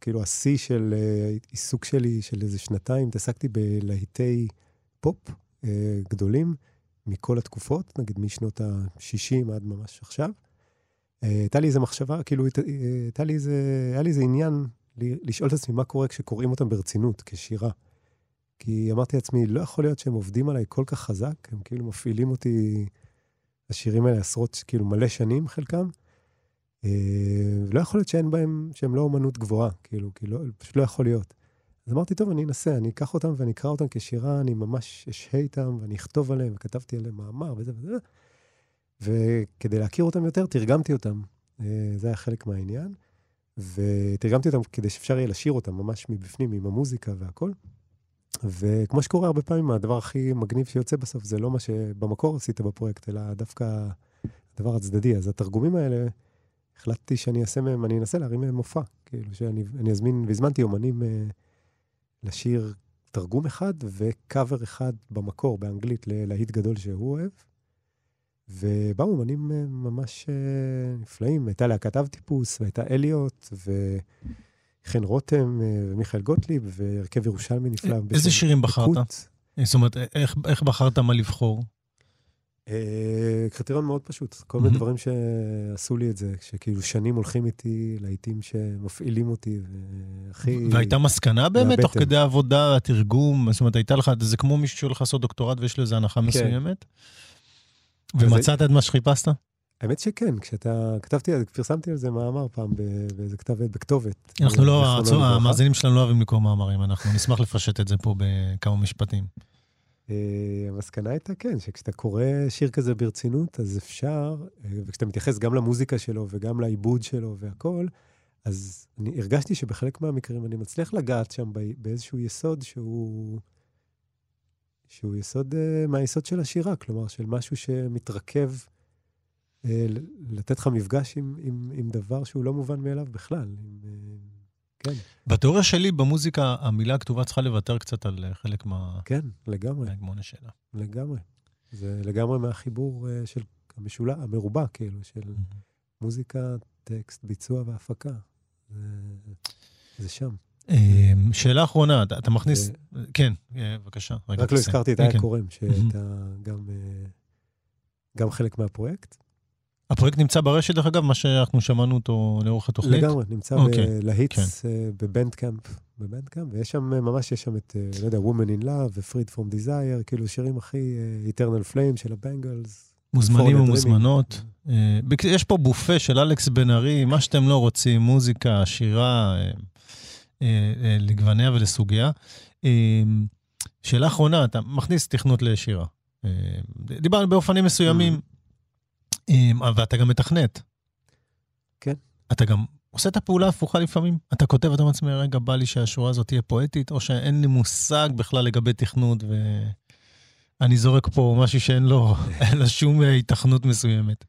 כאילו השיא של עיסוק שלי של איזה שנתיים, התעסקתי בלהיטי פופ גדולים מכל התקופות, נגיד משנות ה-60 עד ממש עכשיו. הייתה לי איזה מחשבה, כאילו, הייתה לי איזה, היה לי איזה עניין לשאול את עצמי מה קורה כשקוראים אותם ברצינות, כשירה. כי אמרתי לעצמי, לא יכול להיות שהם עובדים עליי כל כך חזק, הם כאילו מפעילים אותי, השירים האלה עשרות, כאילו מלא שנים חלקם. ולא יכול להיות שאין בהם, שהם לא אומנות גבוהה, כאילו, כי לא, פשוט לא יכול להיות. אז אמרתי, טוב, אני אנסה, אני אקח אותם ואני אקרא אותם כשירה, אני ממש אשהה איתם ואני אכתוב עליהם, וכתבתי עליהם מאמר וזה וזה. וכדי להכיר אותם יותר, תרגמתי אותם. אה, זה היה חלק מהעניין. ותרגמתי אותם כדי שאפשר יהיה לשיר אותם ממש מבפנים, עם המוזיקה והכל. וכמו שקורה הרבה פעמים, הדבר הכי מגניב שיוצא בסוף זה לא מה שבמקור עשית בפרויקט, אלא דווקא הדבר הצדדי. אז התרגומים האלה, החלטתי שאני אעשה מהם, אני אנסה להרים מהם מופע. כאילו שאני אזמין, והזמנתי אומנים אה, לשיר תרגום אחד וקאבר אחד במקור, באנגלית, ללהיט גדול שהוא אוהב. ובאו אומנים אה, ממש אה, נפלאים. הייתה להקת אב טיפוס, והייתה אליוט, וחן רותם, אה, ומיכאל גוטליב, והרכב ירושלמי נפלא. איזה שירים בחרת? זאת אומרת, איך, איך בחרת מה לבחור? קריטריון מאוד פשוט. כל מיני דברים שעשו לי את זה, שכאילו שנים הולכים איתי, להיטים שמפעילים אותי, והכי... והייתה מסקנה באמת, תוך כדי העבודה, התרגום? זאת אומרת, הייתה לך, זה כמו מישהו שהולך לעשות דוקטורט ויש לו איזו הנחה כן. מסוימת? ומצאת את מה שחיפשת? האמת שכן, כשאתה, כתבתי, פרסמתי על זה מאמר פעם באיזה כתב עת, בכתובת. אנחנו לא, לא המאזינים שלנו לא אוהבים לקרוא מאמרים, אנחנו נשמח לפשט את זה פה בכמה משפטים. אה, המסקנה הייתה כן, שכשאתה קורא שיר כזה ברצינות, אז אפשר, אה, וכשאתה מתייחס גם למוזיקה שלו וגם לעיבוד שלו והכול, אז אני הרגשתי שבחלק מהמקרים אני מצליח לגעת שם באיזשהו יסוד שהוא... שהוא יסוד, uh, מהיסוד של השירה, כלומר, של משהו שמתרכב, uh, לתת לך מפגש עם, עם, עם דבר שהוא לא מובן מאליו בכלל. עם, uh, כן. בתיאוריה שלי, במוזיקה, המילה הכתובה צריכה לוותר קצת על חלק מה... כן, לגמרי. מהגמונה שלה. לגמרי. זה לגמרי מהחיבור uh, של המשולה, המרובע, כאילו, של mm-hmm. מוזיקה, טקסט, ביצוע והפקה. זה, זה שם. אמ, שאלה אחרונה, אתה מכניס... כן, אה, בבקשה. רק לא הזכרתי את כן, כן. קורם, שהייתה אה, גם חלק מהפרויקט. הפרויקט נמצא ברשת, דרך אגב, מה שאנחנו שמענו אותו לאורך התוכנית? לגמרי, נמצא אוקיי, בלהיטס כן. אה, בבנדקאמפ, בבנדקאמפ, ויש שם, ממש יש שם את, לא יודע, Woman in Love ו-Freed from Desire, כאילו שירים הכי Eternal Flame של הבנגלס. מוזמנים ומוזמנות. יש פה בופה של אלכס בן ארי, מה שאתם לא רוצים, מוזיקה, שירה, אה, אה, לגווניה ולסוגיה. אה, שאלה אחרונה, אתה מכניס תכנות לשירה. דיברנו באופנים מסוימים, ואתה גם מתכנת. כן. אתה גם עושה את הפעולה ההפוכה לפעמים. אתה כותב, אתה מעצמי, רגע, בא לי שהשורה הזאת תהיה פואטית, או שאין לי מושג בכלל לגבי תכנות, ואני זורק פה משהו שאין לו, לו שום היתכנות מסוימת.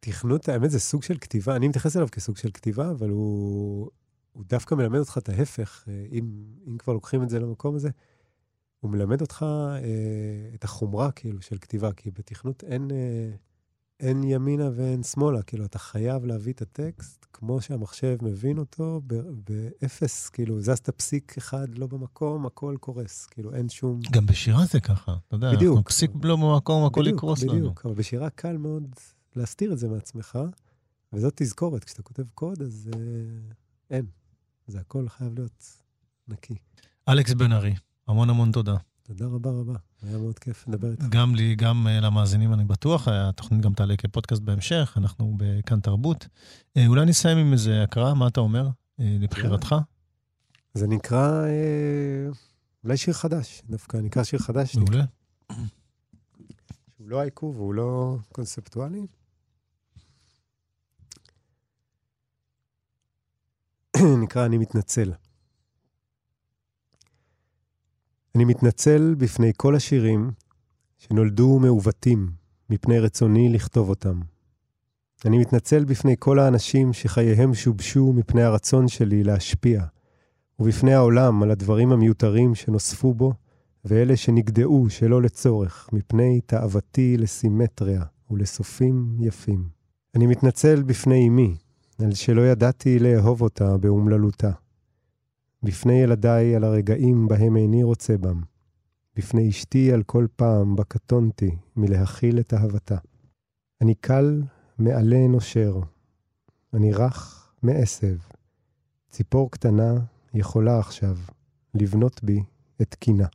תכנות, האמת, זה סוג של כתיבה, אני מתייחס אליו כסוג של כתיבה, אבל הוא, הוא דווקא מלמד אותך את ההפך, אה, אם, אם כבר לוקחים את זה למקום הזה, הוא מלמד אותך אה, את החומרה, כאילו, של כתיבה, כי בתכנות אין, אה, אין ימינה ואין שמאלה, כאילו, אתה חייב להביא את הטקסט כמו שהמחשב מבין אותו, באפס, כאילו, זזת פסיק אחד לא במקום, הכל קורס, כאילו, אין שום... גם בשירה זה ככה, אתה יודע, בדיוק. אנחנו פסיק לא במקום, הכל בדיוק, יקרוס בדיוק, לנו. בדיוק, אבל בשירה קל מאוד להסתיר את זה מעצמך, וזאת תזכורת, כשאתה כותב קוד, אז אה, אין. זה הכל חייב להיות נקי. אלכס בן ארי, המון המון תודה. תודה רבה רבה, היה מאוד כיף לדבר איתך. גם לי, גם uh, למאזינים, אני בטוח. התוכנית גם תעלה כפודקאסט בהמשך, אנחנו בכאן תרבות. Uh, אולי נסיים עם איזה הקראה, מה אתה אומר, uh, לבחירתך? זה נקרא, אולי שיר חדש, דווקא נקרא שיר חדש. מעולה. שהוא לא עיכוב, הוא לא קונספטואלי. נקרא אני מתנצל. אני מתנצל בפני כל השירים שנולדו מעוותים מפני רצוני לכתוב אותם. אני מתנצל בפני כל האנשים שחייהם שובשו מפני הרצון שלי להשפיע, ובפני העולם על הדברים המיותרים שנוספו בו, ואלה שנגדעו שלא לצורך, מפני תאוותי לסימטריה ולסופים יפים. אני מתנצל בפני אמי, על שלא ידעתי לאהוב אותה באומללותה. בפני ילדיי על הרגעים בהם איני רוצה בם. בפני אשתי על כל פעם בה קטונתי מלהכיל את אהבתה. אני קל מעלה נושר, אני רך מעשב, ציפור קטנה יכולה עכשיו לבנות בי את קינה.